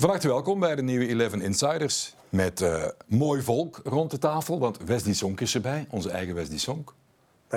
Van harte welkom bij de nieuwe 11 Insiders. Met uh, mooi volk rond de tafel, want Wesley Sonk is erbij, onze eigen Wesley Sonk.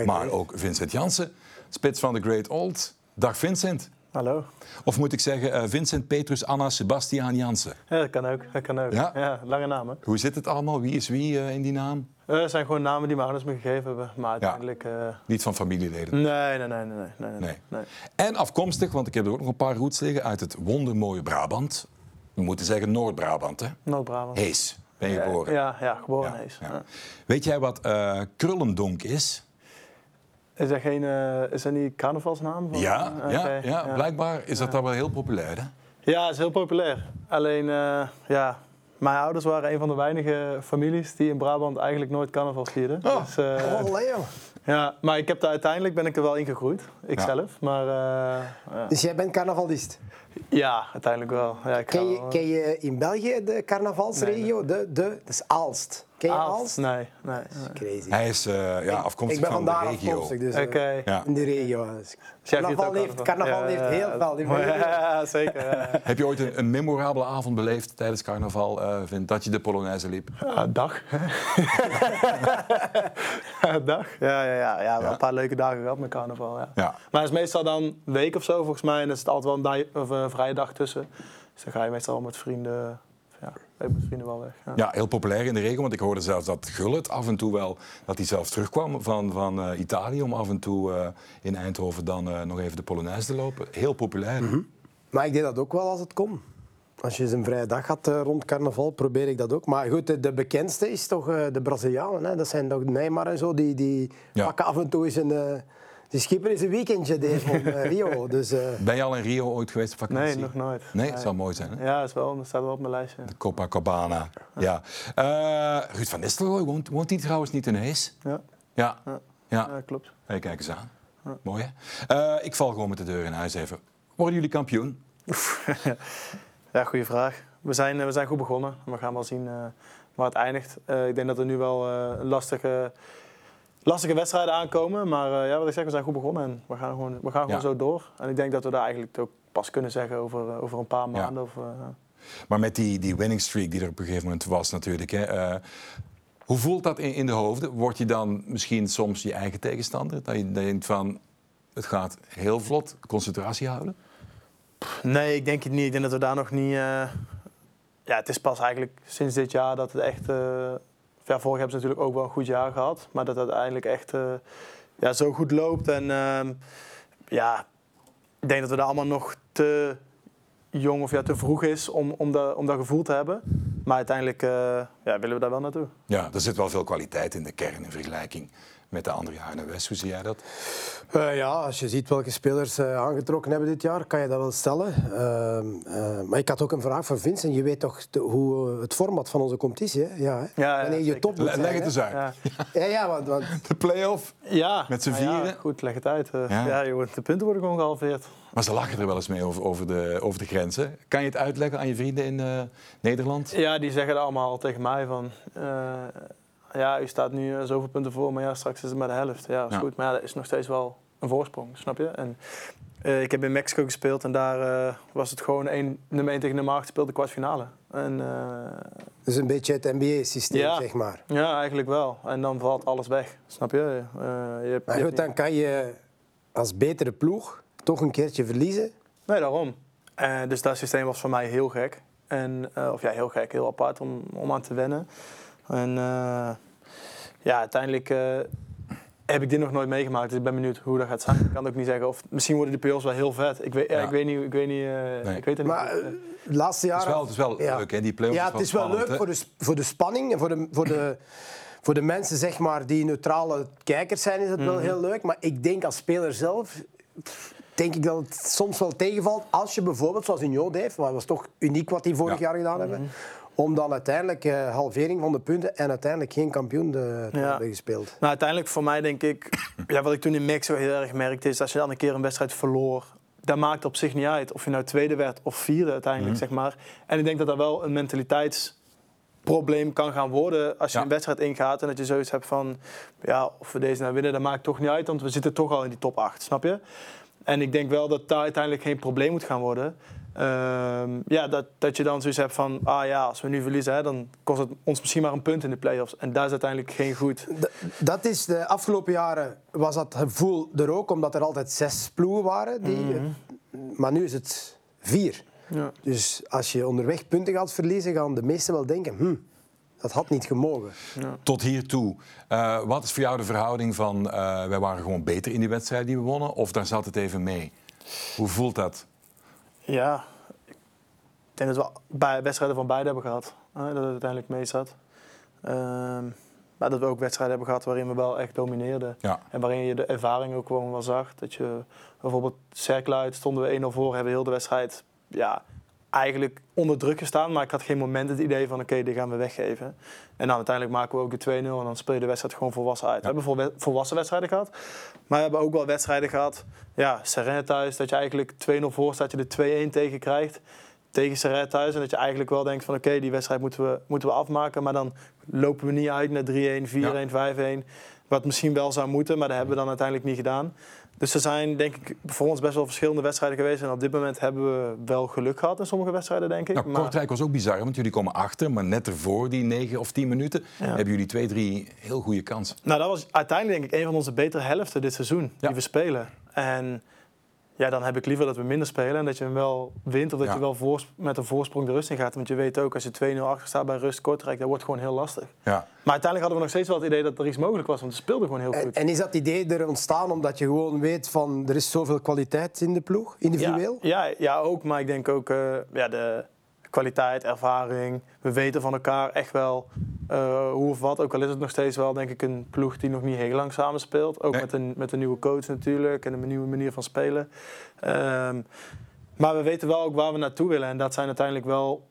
Maar ook Vincent Jansen, spits van de Great Old. Dag Vincent. Hallo. Of moet ik zeggen uh, Vincent Petrus Anna Sebastiaan Jansen? Ja, dat kan ook. Dat kan ook. Ja? ja lange namen. Hoe zit het allemaal? Wie is wie uh, in die naam? Het uh, zijn gewoon namen die mijn ouders me gegeven hebben. Maar uiteindelijk... Ja. Niet van familieleden? Nee nee nee, nee, nee, nee, nee, nee. En afkomstig, want ik heb er ook nog een paar roots liggen, uit het wondermooie Brabant. We moeten zeggen Noord-Brabant, hè? Noord-Brabant. Hees ben je geboren. Ja, ja geboren ja, Hees. Ja. Weet jij wat Krullendonk is? Is dat, geen, uh, is dat niet carnavalsnaam? Van? Ja, okay. ja, ja, blijkbaar is dat daar wel heel populair, hè? Ja, het is heel populair. Alleen, uh, ja, mijn ouders waren een van de weinige families die in Brabant eigenlijk nooit carnaval vierden. Oh, dus, uh, oh. Ja, maar ik heb daar uiteindelijk ben ik er wel in gegroeid, ikzelf. Ja. Maar, ja. Dus jij bent carnavalist? Ja, uiteindelijk wel. Ja, ik ken, je, ken je in België de carnavalsregio? Nee, De, de, dat is Aalst. Ken je Aalst? Nee, nee. Dat is crazy. Hij is uh, ja, afkomstig ik, ik van, de regio. Afkomstig, dus, okay. ja. in de regio. Dus carnaval, heeft, carnaval ja, heeft heel veel. Ja, zeker. Heb je ooit een, een, memorabele avond beleefd tijdens carnaval, uh, Vind, dat je de Polonaise liep? Ja, dag. dag. Ja, ja, ja, ja, wel een paar leuke dagen gehad met carnaval. Ja. Ja. Maar het is meestal dan een week of zo volgens mij. En er zit altijd wel een, of een vrije dag tussen. Dus dan ga je meestal met vrienden vrienden wel weg. Ja. ja. heel populair in de regio, want ik hoorde zelfs dat Gullit af en toe wel, dat hij zelfs terugkwam van, van uh, Italië om af en toe uh, in Eindhoven dan uh, nog even de Polonaise te lopen. Heel populair. Mm -hmm. Maar ik deed dat ook wel als het kon. Als je eens een vrije dag had rond carnaval, probeer ik dat ook. Maar goed, de, de bekendste is toch de Brazilianen. Hè? Dat zijn toch Neymar en zo, die, die ja. pakken af en toe eens een de schipper is een weekendje deed van uh, Rio. Dus, uh... Ben je al in Rio ooit geweest op vakantie? Nee, nog nooit. Nee, het zou mooi zijn. Hè? Ja, het is wel, dat staat wel op mijn lijstje. De Copacabana. Ja. ja. Uh, Ruud van Nistelrooy, woont, woont hij trouwens niet in Hees? Ja. Ja, ja. ja. ja klopt. Hey, kijk eens aan. Mooi hè? ik val gewoon met de deur in huis even. Worden jullie kampioen? ja, goede vraag. We zijn, we zijn goed begonnen. We gaan wel zien waar het eindigt. ik denk dat er nu wel een lastige lastige wedstrijden aankomen. Maar uh, ja, wat ik zeg, we zijn goed begonnen en we gaan gewoon, we gaan gewoon zo door. En ik denk dat we daar eigenlijk ook pas kunnen zeggen over, uh, over een paar maanden. Of, uh, maar met die, die winning streak die er op een gegeven moment was natuurlijk. Hè, hoe voelt dat in, in de hoofden? Word je dan misschien soms je eigen tegenstander? Dat je denkt van, het gaat heel vlot, concentratie houden? Nee, ik denk het niet. Ik denk dat we daar nog niet... ja, het is pas eigenlijk sinds dit jaar dat het echt ja, vorig hebben ze natuurlijk ook wel een goed jaar gehad. Maar dat het uiteindelijk echt uh, ja, zo goed loopt. En uh, ja, ik denk dat we daar allemaal nog te jong of ja, te vroeg is om, om, dat, om dat gevoel te hebben. Maar uiteindelijk uh, ja, willen we daar wel naartoe. Ja, er zit wel veel kwaliteit in de kern in vergelijking met de andere jaren West. Hoe zie jij dat? Uh, ja, als je ziet welke spelers uh, aangetrokken hebben dit jaar, kan je dat wel stellen. Uh, maar ik had ook een vraag voor Vincent. Je weet toch de, hoe het format van onze competitie, hè? Ja, hè? ja, Wanneer je top moet Leg het eens uit. Ja, ja, ja want, want... De play-off ja. met z'n vieren. Ja, goed, leg het uit. ja. joh, de punten worden gewoon gehalveerd. Maar ze lachen er wel eens mee over, over, de, over de grenzen. Kan je het uitleggen aan je vrienden in Nederland? Ja, die zeggen allemaal tegen mij van ja, u staat nu eh, zoveel punten voor, maar ja, straks is het maar de helft. Ja, dat is goed. Maar ja, dat is nog steeds wel een voorsprong, snap je? En uh, ik heb in Mexico gespeeld en daar uh, was het gewoon één, nummer 1 tegen nummer 8 speelde kwartfinale. En, uh, dus een beetje het NBA-systeem, ja, zeg maar. Ja, eigenlijk wel. En dan valt alles weg, snap je? je hebt, maar goed, dan kan je als betere ploeg toch een keertje verliezen. Nee, daarom. dus dat systeem was voor mij heel gek. En, of ja, heel gek, heel apart om, om aan te wennen. En uh, ja, uiteindelijk uh, heb ik dit nog nooit meegemaakt. Dus ik ben benieuwd hoe dat gaat zijn. Ik kan ook niet zeggen. Of misschien worden de PL's wel heel vet. Ik weet, ja. ik weet niet. Ik weet, niet uh, nee. ik weet het maar, niet. Uh, laatste jaren... Het is wel, het is wel ja. leuk, hè? Die play-offs Ja, het is wel spannend, leuk voor de, voor de spanning en voor de... Voor de voor de mensen zeg maar, die neutrale kijkers zijn, is het mm -hmm. wel heel leuk. Maar ik denk als speler zelf, denk ik dat het soms wel tegenvalt. Als je bijvoorbeeld, zoals in Jood heeft, maar dat was toch uniek wat die vorig ja. jaar gedaan hebben. Mm -hmm om dan uiteindelijk uh, halvering van de punten en uiteindelijk geen kampioen te, ja. hebben gespeeld. Nou, uiteindelijk voor mij denk ik, ja, wat ik toen in Mexico heel erg merkte, is als je dan een keer een wedstrijd verloor, dat maakt op zich niet uit of je nou tweede werd of vierde uiteindelijk, mm. zeg maar. En ik denk dat dat wel een mentaliteitsprobleem kan gaan worden als je ja. een wedstrijd ingaat en dat je zoiets hebt van, ja, of we deze nou winnen, dat maakt toch niet uit, want we zitten toch al in die top 8, snap je? En ik denk wel dat daar uiteindelijk geen probleem moet gaan worden. Ehm, ja, dat, dat je dan zoiets hebt van, ah ja, als we nu verliezen, hè, dan kost het ons misschien maar een punt in de play-offs. En dat is uiteindelijk geen goed. D- Dat is de afgelopen jaren was dat gevoel er ook, omdat er altijd zes ploegen waren. Die, Maar nu is het vier. Ja. Dus als je onderweg punten gaat verliezen, gaan de meesten wel denken: hm, dat had niet gemogen. Tot hiertoe. Eh wat is voor jou de verhouding van eh, wij waren gewoon beter in die wedstrijd die we wonnen, of daar zat het even mee? Hoe voelt dat? Ja, ik denk dat we bij wedstrijden van beide hebben gehad. Hè, dat het uiteindelijk mee zat. Ehm, maar dat we ook wedstrijden hebben gehad waarin we wel echt domineerden. Ja. En waarin je de ervaring ook gewoon wel zag. Dat je bijvoorbeeld Cercle uit stonden we 1-0 voor, hebben heel de wedstrijd ja, eigenlijk onder druk gestaan. Maar ik had geen moment het idee van oké, dit gaan we weggeven. En dan uiteindelijk maken we ook de 2-0 en dan speel je de wedstrijd gewoon volwassen uit. We hebben volwassen wedstrijden gehad. Maar we hebben ook wel wedstrijden gehad. Ja, Serena thuis, dat je eigenlijk 2-0 voor staat, je de 2-1 tegen krijgt. Tegen Serena thuis. En dat je eigenlijk wel denkt van oké, die wedstrijd moeten we, moeten we afmaken. Maar dan lopen we niet uit naar 3-1, 4-1, 5-1. Wat misschien wel zou moeten, maar dat hebben we dan uiteindelijk niet gedaan. Dus er zijn denk ik voor ons best wel verschillende wedstrijden geweest. En op dit moment hebben we wel geluk gehad in sommige wedstrijden, denk ik. Nou, maar, Kortrijk was ook bizar, want jullie komen achter, maar net ervoor die 9 of 10 minuten Ja. hebben jullie twee, drie heel goede kansen. Nou, dat was uiteindelijk denk ik een van onze betere helften dit seizoen Ja. die we spelen. En ja, dan heb ik liever dat we minder spelen en dat je hem wel wint of dat Ja. je wel met een voorsprong de rust in gaat. Want je weet ook, als je 2-0 achter staat bij rust Kortrijk, dat wordt gewoon heel lastig. Ja. Maar uiteindelijk hadden we nog steeds wel het idee dat er iets mogelijk was, want we speelden gewoon heel goed. en is dat idee er ontstaan omdat je gewoon weet van er is zoveel kwaliteit in de ploeg, individueel? Ja, ja, ja, ook. Maar ik denk ook eh, ja, de kwaliteit, ervaring. We weten van elkaar echt wel eh, hoe of wat. Ook al is het nog steeds wel, denk ik, een ploeg die nog niet heel lang samenspeelt. Ook Nee. met, een, met een nieuwe coach natuurlijk en een nieuwe manier van spelen. Ehm, maar we weten wel ook waar we naartoe willen. En dat zijn uiteindelijk wel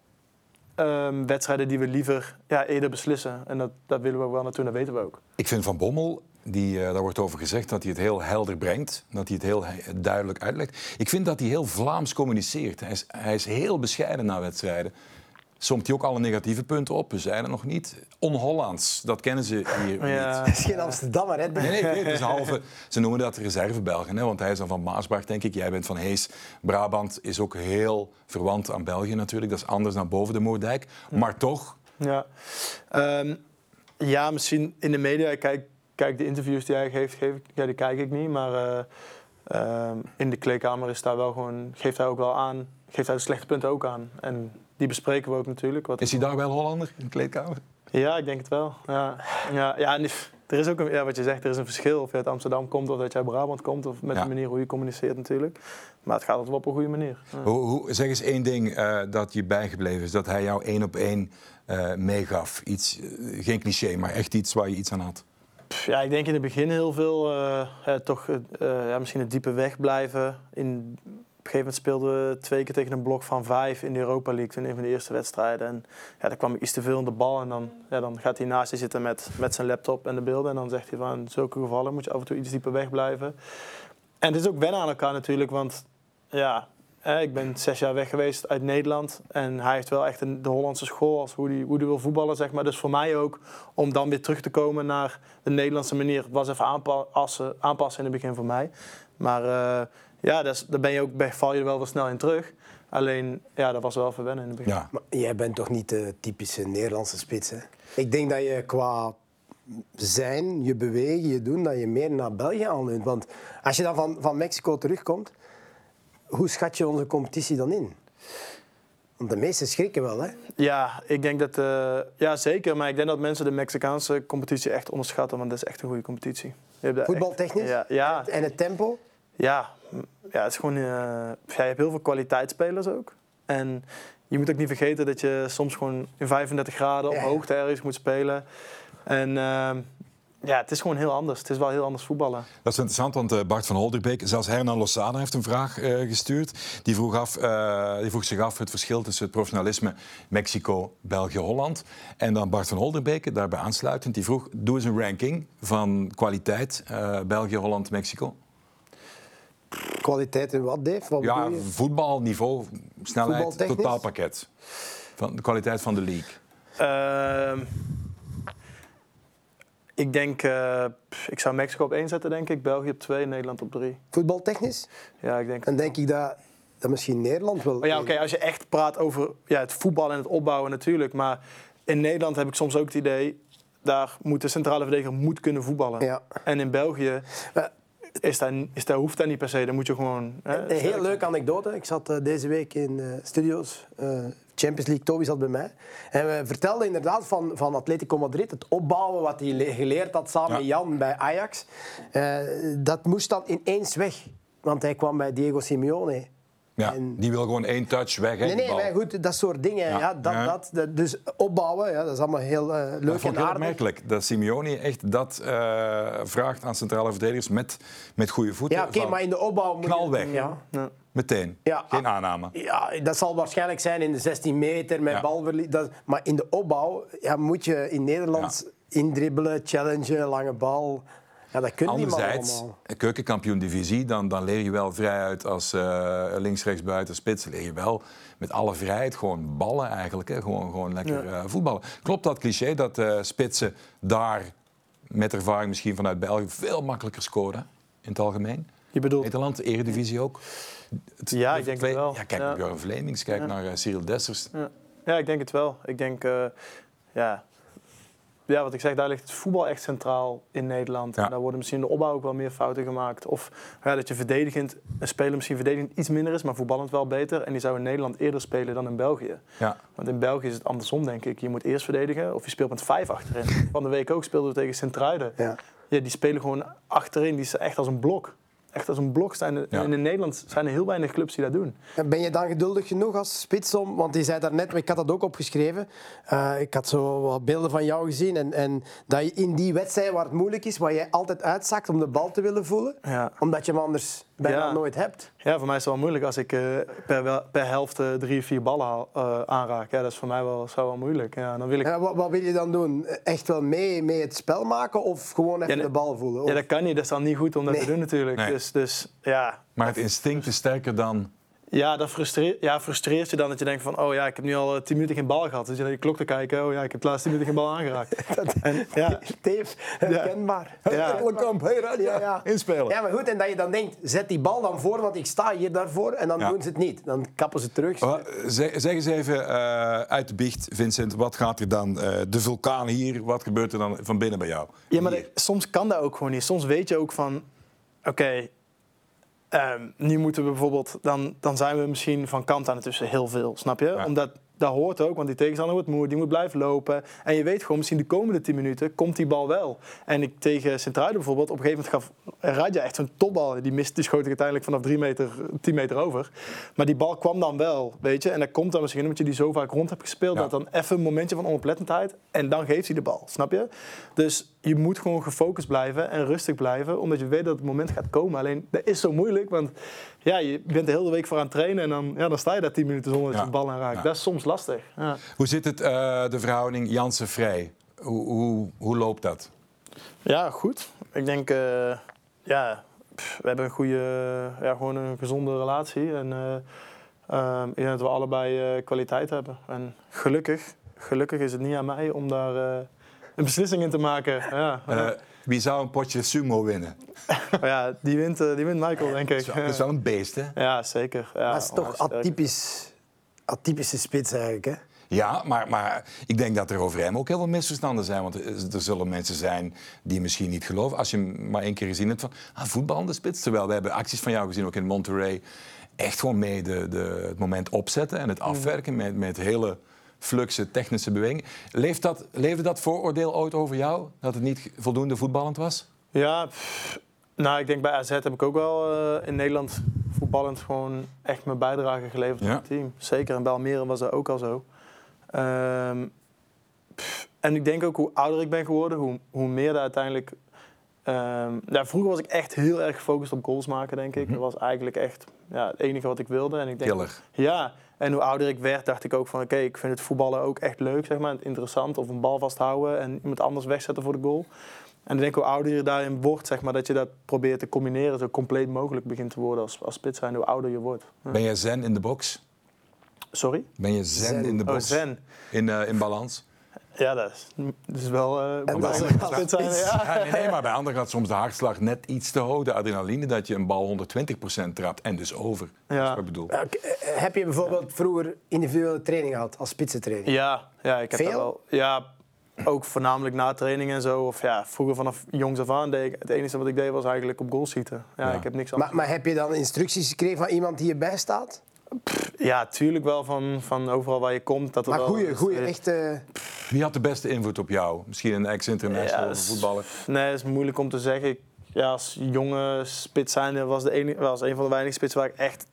ehm, wedstrijden die we liever ja, eerder beslissen. En dat, dat willen we ook wel naartoe, dat weten we ook. Ik vind Van Bommel, die, eh, daar wordt over gezegd dat hij het heel helder brengt. Dat hij het heel he- duidelijk uitlegt. Ik vind dat hij heel Vlaams communiceert. Hij is, hij is heel bescheiden na wedstrijden. Somt hij ook alle negatieve punten op? We zijn er nog niet. On-Hollands, dat kennen ze hier Ja. niet. Dat is geen Amsterdammer, hè? Nee, nee, nee, het is halve. Ze noemen dat reserve-Belgen, hè, want hij is dan van Maasbach, denk ik. Jij bent van Hees. Brabant is ook heel verwant aan België natuurlijk. Dat is anders dan boven de Moerdijk. Maar toch, Ja, Ehm, ja misschien in de media. Kijk, kijk de interviews die hij geeft, geef, ik- ja, die kijk ik niet. Maar eh, ehm, in de kleedkamer is daar wel gewoon, geeft hij ook wel aan. Geeft hij de slechte punten ook aan. En die bespreken we ook natuurlijk. Wat is hij daar wel Hollander in de kleedkamer? Ja, ik denk het wel. Ja, ja, ja en er is ook een, ja, wat je zegt, er is een verschil of je uit Amsterdam komt of dat je uit Brabant komt. Of met Ja. de manier hoe je communiceert natuurlijk. Maar het gaat altijd wel op een goede manier. Ja. Hoe, hoe, zeg eens één ding eh, dat je bijgebleven is. Dat hij jou één op één eh, meegaf. Iets, geen cliché, maar echt iets waar je iets aan had. Ja, ik denk in het begin heel veel, eh, toch eh, eh, ja, misschien het diepe weg blijven. In, op een gegeven moment speelden we twee keer tegen een blok van vijf in de Europa League, in een van de eerste wedstrijden. En ja, dan kwam ik iets te veel in de bal en dan, ja, dan gaat hij naast je zitten met, met zijn laptop en de beelden. En dan zegt hij van, in zulke gevallen moet je af en toe iets dieper weg blijven. En het is ook wennen aan elkaar natuurlijk, want ja, hè, ik ben zes jaar weg geweest uit Nederland. En hij heeft wel echt een, de Hollandse school als hoe hij hoe die wil voetballen, zeg maar. Dus voor mij ook, om dan weer terug te komen naar de Nederlandse manier. Was even aanpassen, aanpassen in het begin voor mij. Maar eh, ja, dus, daar ben je ook, bij- val je er wel wel snel in terug. Alleen, ja, dat was wel even wennen in het begin. Ja. Maar jij bent toch niet de typische Nederlandse spits, hè? Ik denk dat je qua zijn, je bewegen, je doen, dat je meer naar België aanleunt. Want als je dan van, van Mexico terugkomt, hoe schat je onze competitie dan in? Want de meesten schrikken wel, hè? Ja, ik denk dat, eh, ja zeker. Maar ik denk dat mensen de Mexicaanse competitie echt onderschatten. Want dat is echt een goede competitie. Voetbaltechnisch? Ja, ja, En het tempo? Ja, ja, het is gewoon. eh, ja, je hebt heel veel kwaliteitsspelers ook. En je moet ook niet vergeten dat je soms gewoon in 35 graden op Ja. hoogte ergens moet spelen. En ehm, ja, het is gewoon heel anders. Het is wel heel anders voetballen. Dat is interessant, want eh, Bart van Holderbeek, zelfs Hernan Lozada heeft een vraag eh, gestuurd. Die vroeg, af, eh, die vroeg zich af het verschil tussen het professionalisme Mexico, België, Holland. En dan Bart van Holderbeek, daarbij aansluitend, die vroeg, doe eens een ranking van kwaliteit eh, België, Holland, Mexico. Kwaliteit in wat, Dave? Wat Ja, bedoel je? voetbalniveau, snelheid, totaalpakket. Van de kwaliteit van de league. Ik denk, eh, ik zou Mexico op één zetten, denk ik. België op twee, Nederland op drie. Voetbaltechnisch? Ja, ik denk. Dan denk ik dat dat misschien Nederland wel... Maar ja, oké, als je echt praat over ja, het voetbal en het opbouwen natuurlijk. Maar in Nederland heb ik soms ook het idee... daar moet de centrale verdediger moet kunnen voetballen. Ja. En in België Maar is dat, is dat, hoeft dat niet per se. Dan moet je gewoon... Hè, Een heel zijn. leuke anekdote. Ik zat eh, deze week in eh, studio's. eh, Champions League, Toby zat bij mij. En we vertelden inderdaad van, van Atletico Madrid, het opbouwen wat hij le- geleerd had samen Ja. met Jan bij Ajax. Eh, dat moest dan ineens weg. Want hij kwam bij Diego Simeone. Ja, En- die wil gewoon één touch weg. hè, Nee, nee, maar goed, dat soort dingen. Ja. Ja. dat, Ja. Dat, dat- dus opbouwen, ja, dat is allemaal heel Dat leuk vond en ik heel aardig. opmerkelijk dat Simeone echt dat eh, vraagt aan centrale verdedigers met, met goede voeten. Ja, oké, maar in de opbouw moet je- knal weg. Ja. Ja. Meteen. Ja. Geen aanname. Ja, dat zal waarschijnlijk zijn in de 16 meter met Ja. balverlies. Dat, maar in de opbouw ja, moet je in Nederland indribbelen, challengen, lange bal. Ja, dat mannen Anderzijds, keukenkampioen-divisie, dan, dan leer je wel vrij uit als eh, links, rechts, buiten, spits. Leer je wel met alle vrijheid gewoon ballen eigenlijk. Hè. Gewoon, gewoon lekker eh, voetballen. Klopt dat cliché dat eh, spitsen daar met ervaring misschien vanuit België veel makkelijker scoren in het algemeen? Je bedoelt... Nederland, eredivisie ook? Het- Ja, ik denk het wel. Ja, kijk Ja. naar Björn Vlemings, kijk naar eh, Cyril Dessers. Ja. ja, ik denk het wel. Ik denk, eh, ja... Ja, wat ik zeg, daar ligt het voetbal echt centraal in Nederland. Ja. En daar worden misschien in de opbouw ook wel meer fouten gemaakt. Of ja, dat je verdedigend, een speler misschien verdedigend iets minder is, maar voetballend wel beter. En die zou in Nederland eerder spelen dan in België. Ja. Want in België is het andersom, denk ik. Je moet eerst verdedigen of je speelt met vijf achterin. Van de week ook speelden we tegen Sint-Truiden. Ja. Ja, die spelen gewoon achterin. Die is echt als een blok. Echt als een blok. Ja. En in Nederland zijn er heel weinig clubs die dat doen. En Ben je dan geduldig genoeg als spits om... Want je zei daarnet, ik had dat ook opgeschreven. Eh, ik had zo wat beelden van jou gezien. En, en dat je in die wedstrijd waar het moeilijk is, waar je altijd uitzakt om de bal te willen voelen. Ja. Omdat je hem anders bijna Ja. nooit hebt. Ja, voor mij is het wel moeilijk als ik eh, per, per helft eh, drie, vier ballen haal- eh, aanraak. Ja, dat is voor mij wel, zou wel moeilijk. Ja, dan wil ik... Ja, wat, wat wil je dan doen? Echt wel mee, mee het spel maken of gewoon even Ja, de bal voelen? Of- Ja, dat kan niet. Dat is dan niet goed om dat Nee. te doen natuurlijk. Nee. Dus, dus ja, Maar het instinct is sterker dan... Ja, dat frustreert, ja, frustreert je dan dat je denkt van... oh ja, ik heb nu al eh, tien minuten geen bal gehad. Dus je naar je klok te kijken. Oh ja, ik heb de laatste tien minuten geen bal aangeraakt. en, ja, Teef, herkenbaar. Ja. Hey, Radja, Ja, ja. inspelen. Ja, maar goed, en dat je dan denkt, zet die bal dan voor, want ik sta hier daarvoor. En dan Ja. doen ze het niet. Dan kappen ze terug. Maar, Zeg, zeg eens even eh, uit de biecht, Vincent. Wat gaat er dan? eh, de vulkaan hier, wat gebeurt er dan van binnen bij jou? ja maar de- soms kan dat ook gewoon niet. Soms weet je ook van... Oké, ehm, nu moeten we bijvoorbeeld... Dan, dan zijn we misschien van kant aan het tussen heel veel, snap je? Ja. Omdat dat hoort ook, want die tegenstander wordt moe, die moet blijven lopen. En je weet gewoon, misschien de komende 10 minuten komt die bal wel. En ik tegen Sint-Truiden bijvoorbeeld, op een gegeven moment gaf Radja echt zo'n topbal. Die, mist, die schoot ik uiteindelijk vanaf 3 meter, 10 meter over. Maar die bal kwam dan wel, weet je. En dat komt dan misschien omdat je die zo vaak rond hebt gespeeld, Ja. dat dan even een momentje van onoplettendheid en dan geeft hij de bal, snap je? Dus je moet gewoon gefocust blijven en rustig blijven, omdat je weet dat het moment gaat komen. Alleen, dat is zo moeilijk, want ja, je bent de hele week voor aan het trainen en dan, ja, dan sta je daar 10 minuten zonder dat je de bal aanraakt. Ja. Dat is soms lastig. Ja. Hoe zit het, eh, de verhouding Jansen-Vrij? Hoe, hoe, hoe loopt dat? Ja, goed. Ik denk, eh, ja, pff, we hebben een goede, ja, gewoon een gezonde relatie. En ehm, ik denk dat we allebei kwaliteit hebben. En gelukkig, gelukkig is het niet aan mij om daar een beslissing in te maken. Ja, Eh, wie zou een potje sumo winnen? Maar ja die, wint, eh, die wint Michael, denk ik. Dat is wel een beest, hè? Ja, zeker. Ja, dat is toch atypisch, atypische spits eigenlijk. Hè? Ja, maar, maar ik denk dat er over hem ook heel veel misverstanden zijn. Want er er zullen mensen zijn die misschien niet geloven. Als je hem maar één keer gezien hebt van ah, voetballende spits. Terwijl we hebben acties van jou gezien, ook in Monterrey. Echt gewoon mee de, de, het moment opzetten en het afwerken met, met hele fluxe technische bewegingen. Leeft dat, leefde dat vooroordeel ooit over jou? Dat het niet voldoende voetballend was? Ja, pff, nou, ik denk bij AZ heb ik ook wel eh, in Nederland voetballend gewoon echt mijn bijdrage geleverd Ja. aan het team. Zeker, en bij Almere was dat ook al zo. Ehm, pff, en ik denk ook hoe ouder ik ben geworden, hoe, hoe meer dat uiteindelijk... ja, vroeger was ik echt heel erg gefocust op goals maken, denk ik. Dat was eigenlijk echt ja, het enige wat ik wilde. En ik denk, Killer. ja, en hoe ouder ik werd, dacht ik ook van... oké, ik vind het voetballen ook echt leuk, zeg maar. Interessant, of een bal vasthouden en iemand anders wegzetten voor de goal. En ik denk hoe ouder je daarin wordt, zeg maar, dat je dat probeert te combineren... zo compleet mogelijk begint te worden als, als spits zijn, hoe ouder je wordt. Ja. Ben je zen in de box? Sorry? Ben je zen, Zen. in de Oh, box? zen. In, eh, in balans? Ja, dat is, dat is wel... eh dat zijn, ja. Ja, nee, nee, maar bij anderen gaat soms de hartslag net iets te hoog. De adrenaline, dat je een bal 120% trapt en dus over. Dat is Ja. wat ik bedoel. Ja, eh, Heb je bijvoorbeeld vroeger individuele training gehad als spitsentraining? Ja, ja, ik heb Veel? dat wel. Ja, ook voornamelijk na training en zo. Of ja, vroeger vanaf jongs af aan deed ik... Het enige wat ik deed was eigenlijk op goal schieten. Ja, Ja. ik heb niks anders. Maar, maar heb je dan instructies gekregen van iemand die je bijstaat? Ja, tuurlijk wel van, van overal waar je komt. Dat er Maar wel goeie, is- goeie, echt... eh, Wie had de beste invloed op jou? Misschien een ex-international Ja, voetballer? Nee, dat is moeilijk om te zeggen. Ik, ja, als jonge spits zijnde was, de ene, was een van de weinige spitsen waar ik echt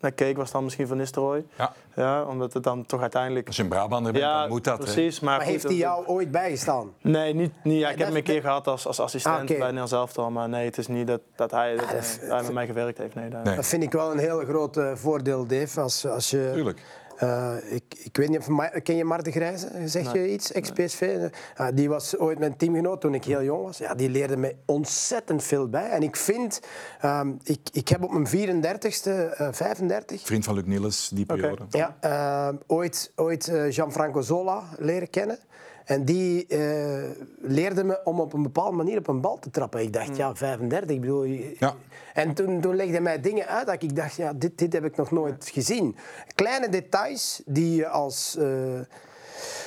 naar keek. Was dan misschien Van Nistelrooy. Ja. Ja, omdat het dan toch uiteindelijk... Als je een Brabander bent, Ja, dan moet dat. hè? precies. Maar, maar goed, heeft hij dat- jou ooit bijgestaan? Nee, niet, niet, ja, ik heb hem een keer gehad als, als assistent Ah, bij Nederland zelf al. Maar nee, het is niet dat, dat hij, dat, Ah, dat- hij- hij met mij gewerkt heeft. Nee, daar- Nee. Dat vind ik wel een heel groot eh, voordeel, Dave. Als, als je, Tuurlijk. Eh, ik, ik weet niet of ken je Marten Grijze? Zeg je iets? Ex-PSV? Ah, die was ooit mijn teamgenoot toen ik heel jong was. Ja, die leerde mij ontzettend veel bij. En ik vind, ehm, ik, ik heb op mijn 34ste, eh 35, Vriend van Luc Niels, die periode. ja, ehm, ooit, ooit eh, Gianfranco Zola leren kennen. En die eh, leerde me om op een bepaalde manier op een bal te trappen. Ik dacht, ja, 35, ik bedoel... Ja. En toen, toen legde hij mij dingen uit dat ik dacht, ja, dit, dit heb ik nog nooit gezien. Kleine details die je als eh,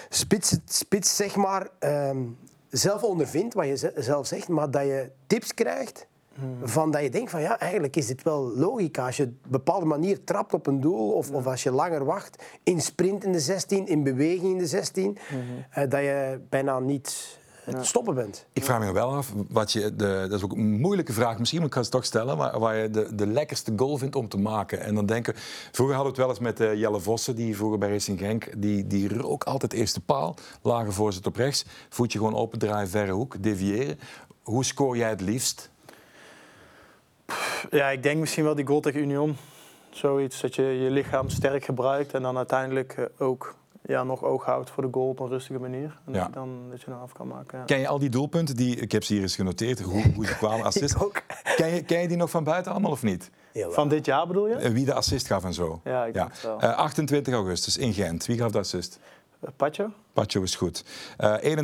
spits, spits, zeg maar, ehm, zelf ondervindt, wat je ze- zelf zegt, maar dat je tips krijgt van dat je denkt van, ja, eigenlijk is dit wel logica. Als je op een bepaalde manier trapt op een doel of, of als je langer wacht, in sprint in de 16, in beweging in de 16, eh, dat je bijna niet te stoppen bent. Ik vraag me wel af, wat je de, dat is ook een moeilijke vraag, misschien maar ik ga het toch stellen, maar waar je de, de lekkerste goal vindt om te maken. En dan denken, vroeger hadden we het wel eens met eh, Jelle Vossen, die vroeger bij Racing Genk, die, die rook altijd eerste paal, lage voorzet op rechts, voetje gewoon open draaien, verre hoek, deviëren. Hoe scoor jij het liefst? Ja, ik denk misschien wel die goal tegen Union. Zoiets, dat je je lichaam sterk gebruikt en dan uiteindelijk eh, ook ja, nog oog houdt voor de goal op een rustige manier. En Ja. dat, je dan, dat je dan af kan maken. Ja. Ken je al die doelpunten? Die, ik heb ze hier eens genoteerd, hoe, hoe die kwamen, assist. Ken je, ken je die nog van buiten allemaal of niet? Jawel. Van dit jaar bedoel je? Eh, Wie de assist gaf en zo? Ja, ik denk het wel. Eh, 28 augustus in Gent, wie gaf de assist? Uh, Pacho, Patjo is goed. Eh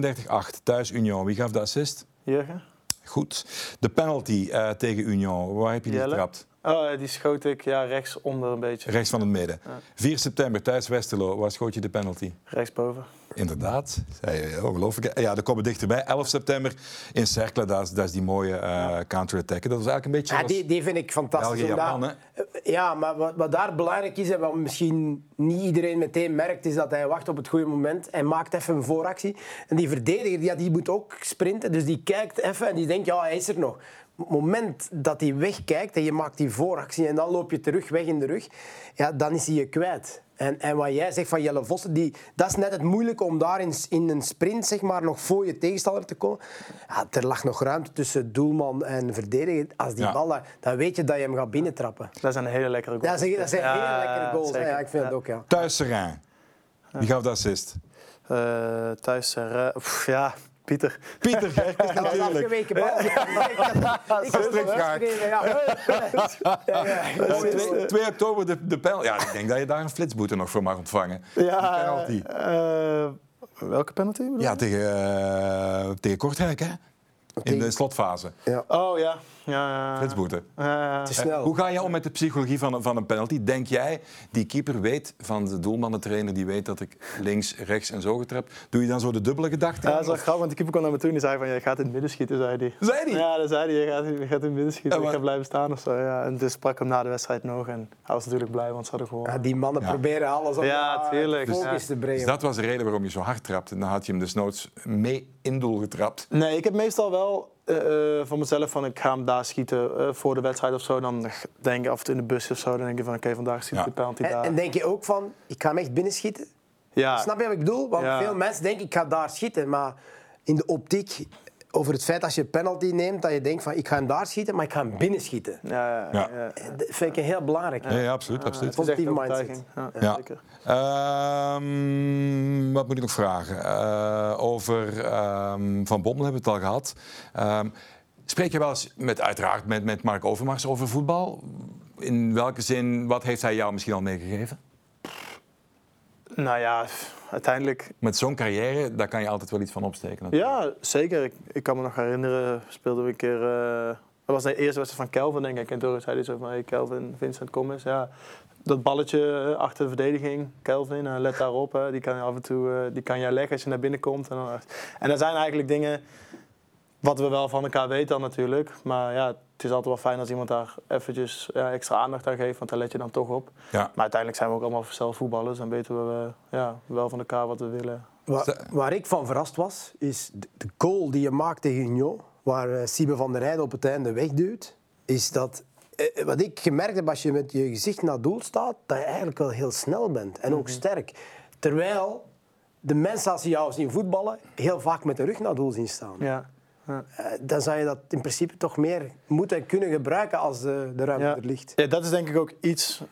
31-8, thuis Union. Wie gaf de assist? Jurgen. Goed. De penalty eh, tegen Union, waar heb je die Jelle. getrapt? Oh, die schoot ik ja, rechts onder een beetje. Rechts van het midden. 4 september, thuis Westerlo. Waar schoot je de penalty? Rechtsboven. Inderdaad. Zei je, Ongelooflijk. Ja, daar komen we dichterbij. 11 september in Cercle, dat is, dat is die mooie eh counter-attack. Dat was eigenlijk een beetje Ja, die, die vind ik fantastisch. België, Japan, hè? Ja, maar wat, wat daar belangrijk is en wat misschien niet iedereen meteen merkt, is dat hij wacht op het goede moment en maakt even een vooractie. En die verdediger die moet ook sprinten, dus die kijkt even en die denkt, ja, hij is er nog. Op het moment dat hij wegkijkt en je maakt die vooractie en dan loop je terug weg in de rug, ja, dan is hij je kwijt. En, en wat jij zegt van Jelle Vossen, die, dat is net het moeilijke om daar in, in een sprint zeg maar, nog voor je tegenstander te komen. Ja, er lag nog ruimte tussen doelman en verdediger. Als die Ja. bal, daar- dan weet je dat je hem gaat binnentrappen. Dat zijn hele lekkere goals. Ja, zeg je, dat zijn Ja, hele lekkere goals. Ja, ik vind het ook, ja. thuis Serrain. Wie gaf de assist? Eh, thuis, pff, ja, Pieter. Pieter Gerkes was natuurlijk. bal. Ik het opgeschreven, ja. Ja, ja. Ja, 2, 2 oktober de, de penalty. Ja, ik denk dat je daar een flitsboete nog voor mag ontvangen. Ja, penalty. eh, welke penalty? bedoel je? Ja, tegen, eh, tegen Kortrijk, hè? In de slotfase. Oh ja. Ja, ja. Flitsboete. Eh, Te snel. Hoe ga je om met de psychologie van, van een penalty? Denk jij, die keeper weet van de doelmannentrainer, die weet dat ik links, rechts en zo getrapt. Doe je dan zo de dubbele gedachte? ja, dat is wel grappig, want de keeper kwam naar me toe en die zei van, je gaat in het midden schieten, zei hij. Zei die? Ja, dat zei hij, je gaat, je gaat in het midden schieten, Ja, ik ga blijven staan of zo. Ja. En dus sprak hem na de wedstrijd nog en hij was natuurlijk blij, want ze hadden gewonnen. Ja, die mannen Ja. proberen alles op Ja, de tuurlijk. focus Ja. te Dus brengen. dat was de reden waarom je zo hard trapte. Dan had je hem desnoods mee in doel getrapt. Nee, ik heb meestal wel eh, eh, van mezelf van ik ga hem daar schieten eh, voor de wedstrijd of zo. Dan denk ik af en toe in de bus of zo, dan denk je van oké, vandaag schiet ik Ja. de penalty En, daar. en denk je ook van, ik ga hem echt binnenschieten? ja. Snap je wat ik bedoel? Want Ja. veel mensen denken, ik ga daar schieten. Maar in de optiek over het feit als je penalty neemt, dat je denkt van, ik ga hem daar schieten, maar ik ga hem binnenschieten. Ja, ja, Ja. ja. Dat vind ik heel belangrijk. Ja, ja absoluut. Absoluut. Positieve mindset. Ja, Ja. zeker. Ehm, wat moet ik nog vragen? Eh, over ehm, Van Bommel hebben we het al gehad. Ehm, spreek je wel eens met, uiteraard met, met Mark Overmars over voetbal? In welke zin, wat heeft hij jou misschien al meegegeven? Nou ja, uiteindelijk Met zo'n carrière, daar kan je altijd wel iets van opsteken. natuurlijk. Ja, zeker. Ik, ik kan me nog herinneren, speelden we een keer... eh, dat was de eerste wedstrijd van Kelvin, denk ik. En toen zei hij zo van, hey, Kelvin, Vincent, kom eens. Ja, dat balletje eh, achter de verdediging, Kelvin, eh, let daarop. Hè. Die kan je af en toe die kan jij leggen als je naar binnen komt. En, dan, en dat zijn eigenlijk dingen wat we wel van elkaar weten dan natuurlijk. Maar ja, het is altijd wel fijn als iemand daar eventjes ja, extra aandacht aan geeft. Want daar let je dan toch op. Ja. Maar uiteindelijk zijn we ook allemaal zelf voetballers. En weten we ja, wel van elkaar wat we willen. Waar, waar ik van verrast was, is de, goal die je maakt tegen Union, waar eh, Siebe van der Rijden op het einde wegduwt, is dat... eh, Wat ik gemerkt heb als je met je gezicht naar het doel staat, dat je eigenlijk wel heel snel bent en ook sterk. Terwijl de mensen, als ze jou zien voetballen, heel vaak met de rug naar het doel zien staan. Ja. Ja. Eh, Dan zou je dat in principe toch meer moeten en kunnen gebruiken als de, de ruimte Ja. er ligt. Ja, dat is denk ik ook iets,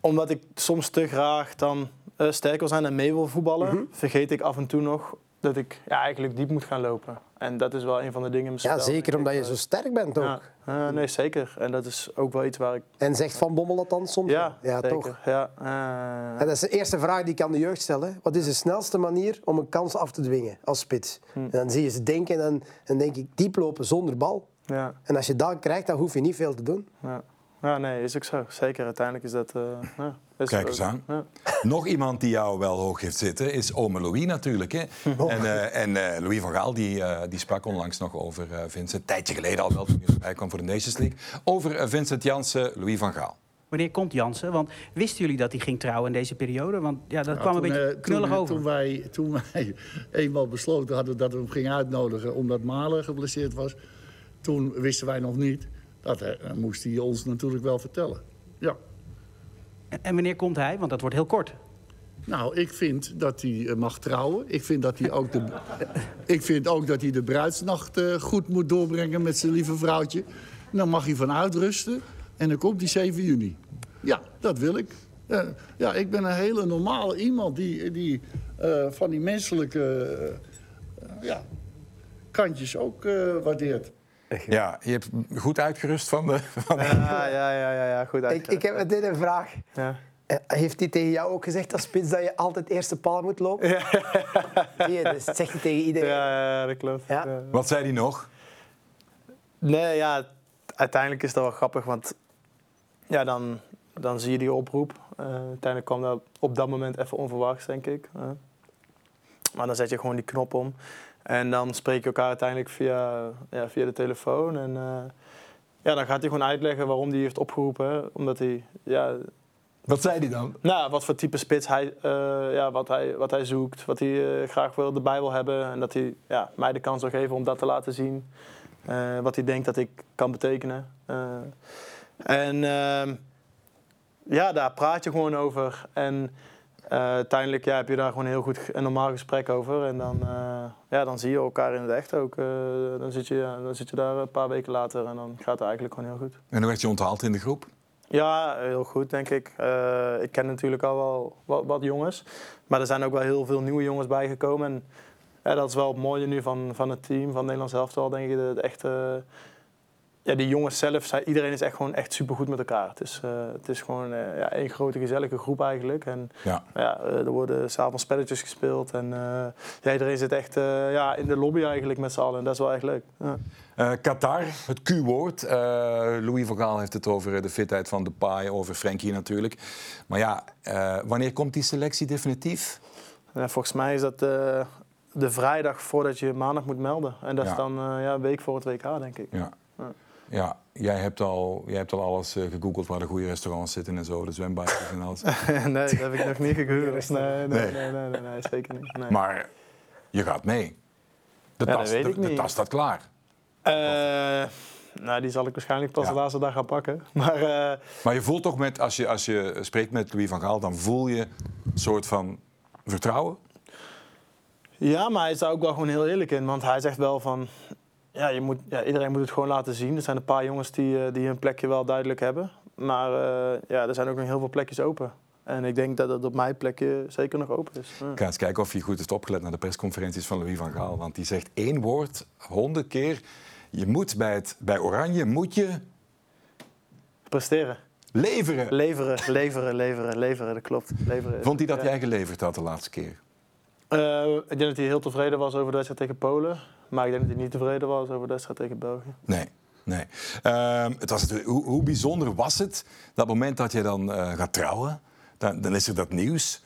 omdat ik soms te graag dan eh, sterk wil zijn en mee wil voetballen, Mhm. vergeet ik af en toe nog dat ik ja, eigenlijk diep moet gaan lopen. En dat is wel een van de dingen Ja, zeker omdat ik. je zo sterk bent ook. Ja, Eh, nee, zeker. En dat is ook wel iets waar ik... En zegt Van Bommel dat dan soms? Ja, ja zeker. toch. Ja, eh, En dat is de eerste vraag die ik aan de jeugd stel. hè. Wat is de snelste manier om een kans af te dwingen als spits? Hm. En dan zie je ze denken en dan, dan denk ik diep lopen zonder bal. ja, En als je dat krijgt, dan hoef je niet veel te doen. ja. Ja, nee, is ook zo. Zeker, uiteindelijk is dat... eh, ja, is Kijk eens aan. Ja. Nog iemand die jou wel hoog heeft zitten is ome Louis natuurlijk. Hè? Oh. En, eh, en eh, Louis van Gaal die, eh, die sprak onlangs nog over eh, Vincent, een tijdje geleden al wel, toen hij kwam voor de Nations League, over Vincent Jansen, Louis van Gaal. Wanneer komt Jansen? Want wisten jullie dat hij ging trouwen in deze periode? Want ja, dat Ja, kwam een beetje knullig toen, over. Toen wij, toen wij eenmaal besloten hadden dat we hem gingen uitnodigen omdat Malen geblesseerd was, toen wisten wij nog niet. Dat eh, moest hij ons natuurlijk wel vertellen. Ja. En, en wanneer komt hij? Want dat wordt heel kort. Nou, ik vind dat hij eh, mag trouwen. Ik vind, dat hij ook de, ik vind ook dat hij de bruidsnacht eh, goed moet doorbrengen met zijn lieve vrouwtje. Dan mag hij van uitrusten en dan komt hij 7 juni. Ja, dat wil ik. Ja, ik ben een hele normale iemand die, die eh, van die menselijke ja, kantjes ook eh, Ja, je hebt goed uitgerust van de... Van de- Ja, ja, ja, ja, ja, goed Ik, ik heb meteen een vraag. Ja. Eh, Heeft hij tegen jou ook gezegd als spits dat je altijd eerste paal moet lopen? Ja. Dus dat zegt hij tegen iedereen. Ja, dat klopt. Ja. Wat zei hij nog? Nee, ja, uiteindelijk is dat wel grappig, want ja, dan, dan zie je die oproep. Eh, uiteindelijk kwam dat op dat moment even onverwachts, denk ik. maar dan zet je gewoon die knop om. En dan spreek je elkaar uiteindelijk via, ja, via de telefoon. En eh, ja, dan gaat hij gewoon uitleggen waarom hij heeft opgeroepen. Omdat hij, ja, Wat zei hij dan? nou, wat voor type spits hij, eh, ja, wat hij, wat hij zoekt, wat hij eh, graag wil, erbij wil hebben. En dat hij ja, mij de kans wil geven om dat te laten zien. Wat hij denkt dat ik kan betekenen. En ehm, ja, daar praat je gewoon over. En uiteindelijk ja, heb je daar gewoon een heel goed en normaal gesprek over. En dan, eh, ja, dan zie je elkaar in het echt ook. Eh, dan, zit je, ja, dan zit je daar een paar weken later en dan gaat het eigenlijk gewoon heel goed. En dan werd je onthaald in de groep. Ja, heel goed, denk ik. Eh, ik ken natuurlijk al wel wat, wat jongens. Maar er zijn ook wel heel veel nieuwe jongens bijgekomen. En ja, dat is wel het mooie nu van, van het team, van Nederlands elftal, denk ik. De, de echte, ja, die jongens zelf, zijn, iedereen is echt gewoon echt supergoed met elkaar. Het is, eh, het is gewoon eh, ja, één grote gezellige groep eigenlijk. En Ja. ja, eh, er worden s'avonds spelletjes gespeeld. En eh, ja, iedereen zit echt ja, in de lobby eigenlijk met z'n allen. En dat is wel echt leuk. Ja. Qatar, het Q-woord. Louis van Gaal heeft het over de fitheid van Depay, over Frenkie natuurlijk. Maar ja, wanneer komt die selectie definitief? Volgens mij is dat de vrijdag voordat je maandag moet melden. En dat is dan ja, een week voor het WK, denk ik. Ja. Ja. Jij hebt al, jij hebt al alles eh, gegoogeld waar de goede restaurants zitten en zo, de zwembadjes en alles. nee, dat heb ik nog niet gegoogeld. Nee, nee, Nee. nee, nee, nee, nee, zeker niet. Nee. Maar je gaat mee. De, Ja, dat tas, weet de, ik de niet. tas staat klaar. Eh, nou, die zal ik waarschijnlijk pas Ja. de laatste dag gaan pakken. Maar eh, Maar je voelt toch met, als je, als je spreekt met Louis van Gaal, dan voel je een soort van vertrouwen. ja, maar hij is daar ook wel gewoon heel eerlijk in. Want hij zegt wel van... Ja, je moet, ja, iedereen moet het gewoon laten zien. Er zijn een paar jongens die, eh, die hun plekje wel duidelijk hebben. Maar eh, ja, er zijn ook nog heel veel plekjes open. En ik denk dat het op mijn plekje zeker nog open is. Ja. Ik ga eens kijken of je goed hebt opgelet naar de persconferenties van Louis van Gaal. Want die zegt één woord, honderd keer. Je moet bij, het, bij Oranje moet je Presteren. leveren. Leveren, leveren, leveren, leveren, dat klopt. Leveren. Vond hij dat ja. jij geleverd had de laatste keer? Eh, ik denk dat hij heel tevreden was over de wedstrijd tegen Polen. Maar ik denk dat hij niet tevreden was over de wedstrijd tegen België. Nee. Nee. Ehm, het was natuurlijk, hoe, hoe bijzonder was het dat moment dat je dan eh, gaat trouwen? Dan, dan is er dat nieuws.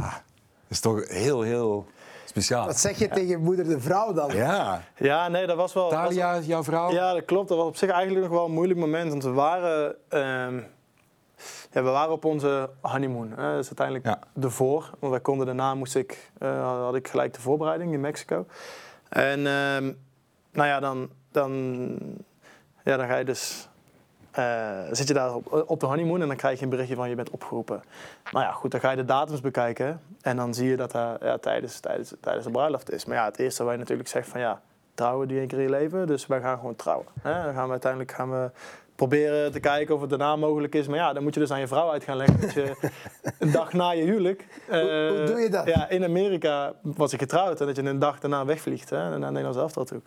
Ah, dat is toch heel, heel speciaal. Wat zeg je tegen moeder de vrouw dan? Ja. Ja, nee, dat was wel... was- Talia, jouw vrouw? Ja, dat klopt. Dat was op zich eigenlijk nog wel een moeilijk moment. Want we waren, ehm, ja, we waren op onze honeymoon. Hè. Dat is uiteindelijk Ja. ervoor. Want wij konden daarna moest ik, eh, had ik gelijk de voorbereiding in Mexico. En ehm, nou ja, dan, dan, ja, dan ga je dus... eh, zit je daar op, op de honeymoon en dan krijg je een berichtje van je bent opgeroepen. Nou ja, goed, dan ga je de datums bekijken en dan zie je dat dat ja, tijdens, tijdens, tijdens de bruiloft is. Maar ja, het eerste wat je natuurlijk zegt van ja, trouwen die één keer in je leven, dus wij gaan gewoon trouwen. Hè? Dan gaan we uiteindelijk gaan we proberen te kijken of het daarna mogelijk is. Maar ja, dan moet je dus aan je vrouw uit gaan leggen dat je een dag na je huwelijk... hoe eh, doe je dat? Ja, in Amerika was ik getrouwd en dat je een dag daarna wegvliegt hè, naar Nederland zelf toe.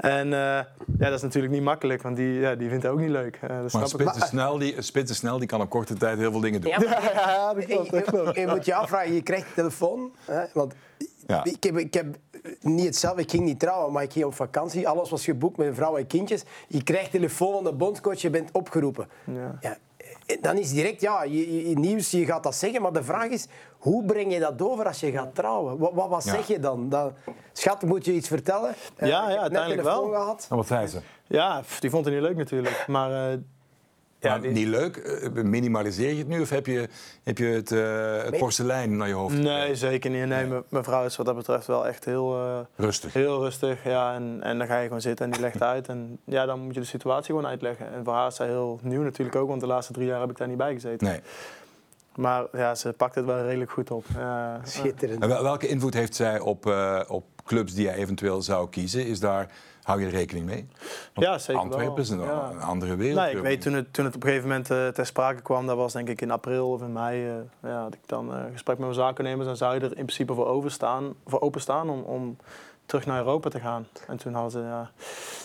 En eh, ja, dat is natuurlijk niet makkelijk, want die, ja, die vindt het ook niet leuk. Eh, dat Maar. Spitsen snel, die, Spitsen snel die kan op korte tijd heel veel dingen doen. Ja, maar- Ja, dat klopt, dat klopt. Je, je moet je afvragen, je krijgt een telefoon. Hè, want Ja. ik, heb, ik heb niet hetzelfde, ik ging niet trouwen, maar ik ging op vakantie. Alles was geboekt met een vrouw en kindjes. Je krijgt telefoon van de bondscoach, je bent opgeroepen. Ja. Eh, dan is direct, ja, je, nieuws, je gaat dat zeggen. Maar de vraag is, hoe breng je dat over als je gaat trouwen? Wat, wat, wat Ja. zeg je dan? dan? Schat, moet je iets vertellen? Eh, Ja, heb ja, uiteindelijk telefoon wel. Gehad. En wat zei ze? Ja, die vond het niet leuk natuurlijk. Maar eh, ja, Maar die- Niet leuk? Eh, Minimaliseer je het nu of heb je, heb je het, eh, het porselein naar je hoofd? Nee, zeker niet. Nee, me- mijn vrouw is wat dat betreft wel echt heel, eh, Rustig. heel rustig. Ja, en, en dan ga je gewoon zitten en die legt uit. En ja, dan moet je de situatie gewoon uitleggen. En voor haar is dat heel nieuw natuurlijk ook, want de laatste drie jaar heb ik daar niet bij gezeten. Nee. Maar ja, ze pakt het wel redelijk goed op. Schitterend. En wel- welke invloed heeft zij op, eh, op clubs die jij eventueel zou kiezen? Is daar, hou je er rekening mee? Want Ja, zeker Antwerpen wel. is een, Ja. een andere wereld. Nee, ik weet toen het, toen het op een gegeven moment eh, ter sprake kwam, dat was denk ik in april of in mei, eh, ja, had ik dan een gesprek met mijn zakennemers en zou je er in principe voor, overstaan, voor openstaan om, om terug naar Europa te gaan. En toen hadden ze, ja.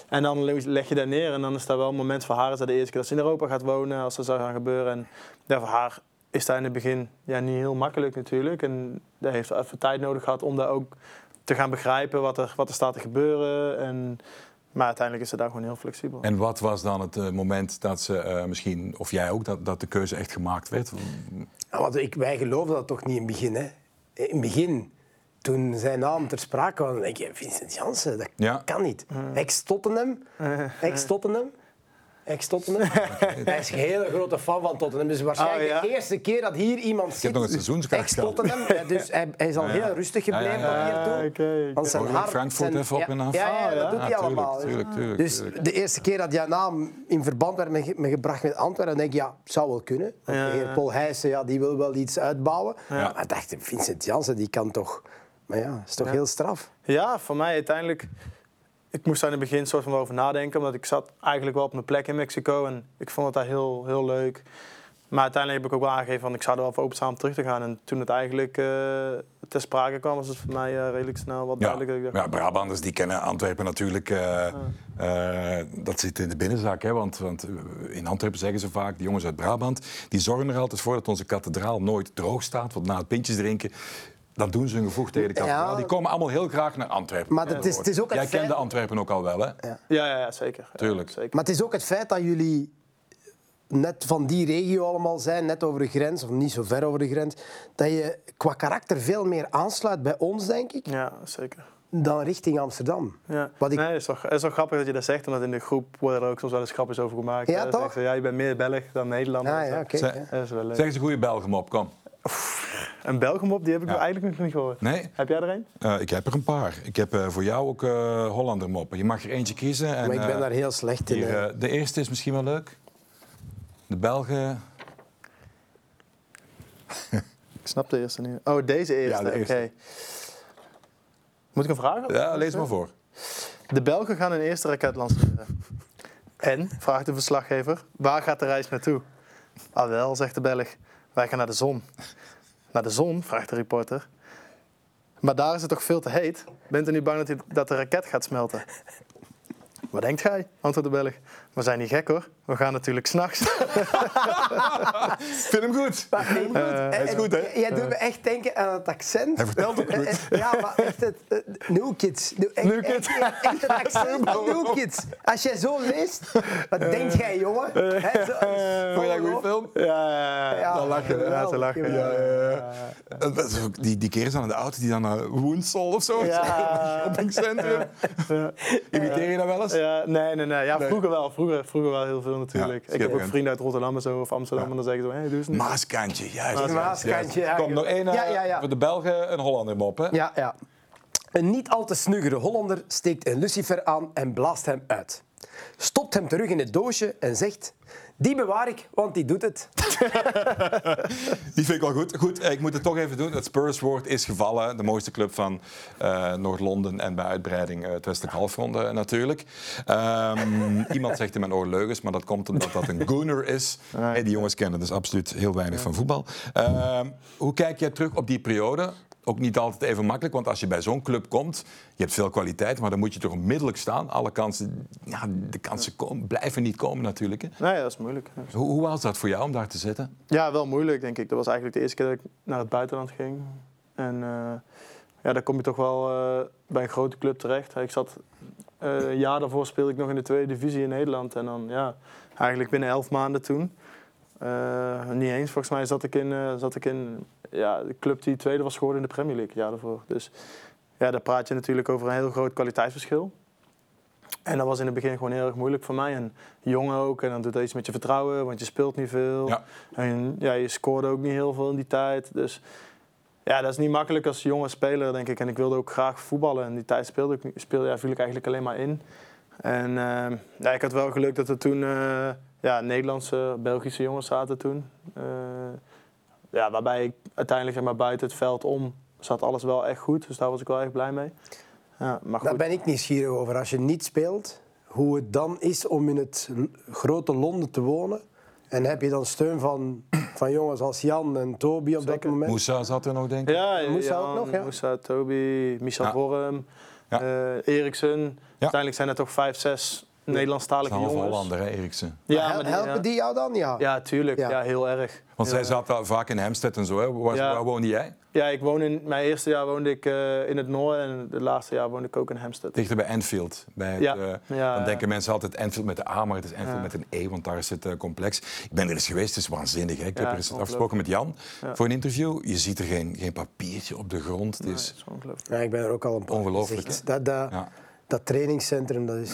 En dan leg je daar neer en dan is dat wel een moment voor haar, is dat de eerste keer dat ze in Europa gaat wonen, als dat zou gaan gebeuren. En ja, voor haar is dat in het begin ja, niet heel makkelijk natuurlijk. En dat heeft even tijd nodig gehad om daar ook te gaan begrijpen wat er, wat er staat te gebeuren. En, maar uiteindelijk is ze daar gewoon heel flexibel. En wat was dan het eh, moment dat ze eh, misschien, of jij ook, dat, dat de keuze echt gemaakt werd? Ja, want ik, wij geloofden dat toch niet in het begin. Hè? In het begin, toen zijn naam ter sprake kwam, dan denk je, Vincent Janssen, dat Ja. kan niet. Ex-Tottenham, ex-Tottenham, ex-Tottenham. Hij is een hele grote fan van Tottenham. Dus waarschijnlijk Oh, ja? de eerste keer dat hier iemand zit... nog een seizoenskaart gehad. Ex-Tottenham, dus hij, hij is al Ja, ja. heel rustig gebleven tot. Ah, zijn Ook hart- Frankfurt zijn- even op ja, en af. Ja, Ah, dat ja. doet hij allemaal. tuurlijk, tuurlijk, tuurlijk, dus tuurlijk. de eerste keer dat jouw naam in verband werd met, met gebracht met Antwerpen, dan denk je, ja, het zou wel kunnen. De heer. Paul Heijsen, ja, die wil wel iets uitbouwen. Maar ik dacht, Vincent Janssen, die kan toch... Maar ja, is toch heel straf. Ja, voor mij uiteindelijk. Ik moest daar in het begin soort van over nadenken, omdat ik zat eigenlijk wel op mijn plek in Mexico en ik vond het daar heel, heel leuk. Maar uiteindelijk heb ik ook wel aangegeven van ik zou er wel voor openstaan om terug te gaan. En toen het eigenlijk eh ter sprake kwam, was het voor mij eh, redelijk snel wat Ja, duidelijk. dat ik dacht, ja, Brabanders die kennen Antwerpen natuurlijk. eh, dat zit in de binnenzak. Hè? Want, want in Antwerpen zeggen ze vaak, die jongens uit Brabant... die zorgen er altijd voor dat onze kathedraal nooit droog staat. Want na het pintjes drinken, dan doen ze hun gevoeg tegen de kathedraal. Ja. Die komen allemaal heel graag naar Antwerpen. Maar het is- het is ook het Jij feit- kende Antwerpen ook al wel, hè? Ja, ja, ja zeker. Ja, Tuurlijk. zeker. Maar het is ook het feit dat jullie net van die regio allemaal zijn, net over de grens, of niet zo ver over de grens, dat je qua karakter veel meer aansluit bij ons, denk ik, Ja, zeker. dan richting Amsterdam. Ja. Wat ik- Nee, het is, toch, het is toch grappig dat je dat zegt, omdat in de groep worden er ook soms wel eens grapjes over gemaakt. Ja, Eh, toch? zeggen ze, Ja, je bent meer Belg dan Nederlander. Ah, ja, oké. Zeg- ja. Dat is wel leuk. Zeg eens een goede Belgen op, kom. Een Belgum op, die heb ik Ja. eigenlijk nog niet gehoord. Nee? Heb jij er een? Eh, ik heb er een paar. Ik heb eh, voor jou ook eh Hollander moppen. Je mag er eentje kiezen. En, Maar ik ben daar heel slecht in. hier, de eerste is misschien wel leuk. De Belgen... Ik snap de eerste niet. Oh, deze eerste. Ja, de eerste. Oké. Moet ik een vraag? Ja, lees maar voor. De Belgen gaan hun eerste raket lanceren. En, vraagt de verslaggever, waar gaat de reis naartoe? Ah wel, zegt de Belg, wij gaan naar de zon. Naar de zon, vraagt de reporter. Maar daar is het toch veel te heet? Bent u niet bang dat, dat de raket gaat smelten? Wat denkt gij? antwoordt de Belg. We zijn niet gek hoor. We gaan natuurlijk s'nachts. Vind hem goed. Maar heel goed. Eh, hij is en goed, hè? Jij doet me echt denken aan het accent. Hij vertelt ook goed. Ja, maar echt het eh, New Kids. Echt- New Kids. Echt, echt het accent van New Kids. Als jij zo leest, wat denk jij, jongen? Zo- Vond je dat een goede film? Ja, ja, Ja, Dan lach je, hè? Ja, te lachen. Ja, Ja, ja. Dat is ook Die, die kerels aan de auto die dan naar Woensel of zo. Ja. Shoppingcentrum. Imiteer je dat wel eens? Ja, nee, nee, nee. Ja, vroeger wel. Vroeger, vroeger wel heel veel natuurlijk. Ja, ik heb ook vrienden uit Rotterdam en zo, of Amsterdam. En dan zeggen ze, hé, doe eens niet. Maaskantje, juist. Een Maaskantje, ja. Kom nog één eh, Ja, ja, ja. voor de Belgen, een Hollander mop. Hè? Ja, ja. Een niet al te snuggere Hollander steekt een lucifer aan en blaast hem uit. Stopt hem terug in het doosje en zegt... Die bewaar ik, want die doet het. Die vind ik wel goed. Goed, eh, ik moet het toch even doen. Het Spurs-woord is gevallen. De mooiste club van eh, Noord-Londen en bij uitbreiding eh, het westelijk halfrond eh, natuurlijk. Ehm, iemand zegt in mijn oor leugens, maar dat komt omdat dat een gooner is. Hey, die jongens kennen dus absoluut heel weinig van voetbal. Ehm, hoe kijk jij terug op die periode? Ook niet altijd even makkelijk, want als je bij zo'n club komt, je hebt veel kwaliteit, maar dan moet je toch onmiddellijk staan. Alle kansen, ja, de kansen komen, blijven niet komen natuurlijk. Hè. Nee, dat is moeilijk. Hoe, hoe was dat voor jou om daar te zitten? Ja, wel moeilijk, denk ik. Dat was eigenlijk de eerste keer dat ik naar het buitenland ging. En eh, ja, dan kom je toch wel eh, bij een grote club terecht. Ik zat, eh, een jaar daarvoor speelde ik nog in de tweede divisie in Nederland. En dan, ja, eigenlijk binnen elf maanden toen. niet eens, volgens mij zat ik in, zat ik in ja, de club die tweede was geworden in de Premier League het jaar daarvoor. Dus ja, daar praat je natuurlijk over een heel groot kwaliteitsverschil. En dat was in het begin gewoon heel erg moeilijk voor mij. En jong ook. En dan doet dat iets met je vertrouwen, want je speelt niet veel. Ja. En ja, je scoorde ook niet heel veel in die tijd. Dus ja, dat is niet makkelijk als jonge speler, denk ik. En ik wilde ook graag voetballen. En die tijd speelde ik, speelde, ja, viel ik eigenlijk alleen maar in. En eh, ja, ik had wel geluk dat er toen eh, ja, Nederlandse, Belgische jongens zaten toen. Eh, ja, waarbij ik uiteindelijk zeg maar, buiten het veld om zat alles wel echt goed. Dus daar was ik wel echt blij mee. Ja, maar Daar goed. ben ik nieuwsgierig over. Als je niet speelt, hoe het dan is om in het grote Londen te wonen. En heb je dan steun van, van jongens als Jan en Toby op dat Zeker. moment? Moussa zat er nog, denk ik. Ja, Moussa Jan, ook nog, ja. Moussa, Toby, Michel Ja. Vorm, Ja. eh, Eriksen. Uiteindelijk zijn er toch vijf, zes Nederlandstalige Half jongens. Hollander, hè, Eriksen. Ja, maar die- Helpen ja. die jou dan? Ja. Ja, tuurlijk. Ja. Ja. heel erg. Want Heel zij zat wel vaak in Hempstead en zo. Hè. Waar, Ja. waar woonde jij? Ja, ik woon in mijn eerste jaar woonde ik eh, in het noorden en het laatste jaar woonde ik ook in Hampstead. Dichter bij Enfield. Bij het, Ja. eh, Ja, dan ja. denken mensen altijd Enfield met de A, maar het is Enfield Ja. met een E, want daar is het eh, complex. Ik ben er eens geweest, het is waanzinnig. Hè. Ik heb er eens afgesproken met Jan Ja. voor een interview. Je ziet er geen, geen papiertje op de grond. Het Nee, is dat is ongelooflijk. Ja, ik ben er ook al een paar Ongelooflijk. Dat, dat, ja. dat trainingscentrum, dat is...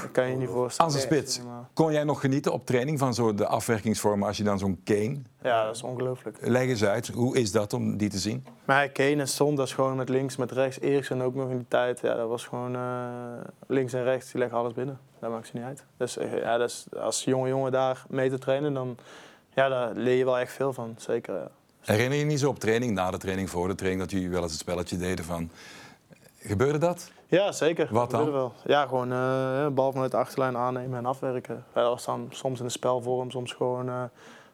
Dat kan je je niet voorstellen. Als een spits, kon jij nog genieten op training van zo de afwerkingsvormen als je dan zo'n Kane... Ja, dat is ongelooflijk. Leg eens uit, hoe is dat om die te zien? Maar Kane en Son, dat is gewoon met links, met rechts. Eriksen ook nog in die tijd. Ja, dat was gewoon eh, links en rechts, die leggen alles binnen. Dat maakt ze niet uit. Dus ja, dat is, als jonge jongen daar mee te trainen, dan ja, daar leer je wel echt veel van. Zeker, ja. Herinner je je niet zo op training, na de training, voor de training, dat jullie wel eens een spelletje deden van... Gebeurde dat? Ja, zeker. Wat Dat dan? Wel. Ja, gewoon eh bal vanuit de achterlijn aannemen en afwerken. Ja, dat was dan soms in de spelvorm, soms gewoon eh,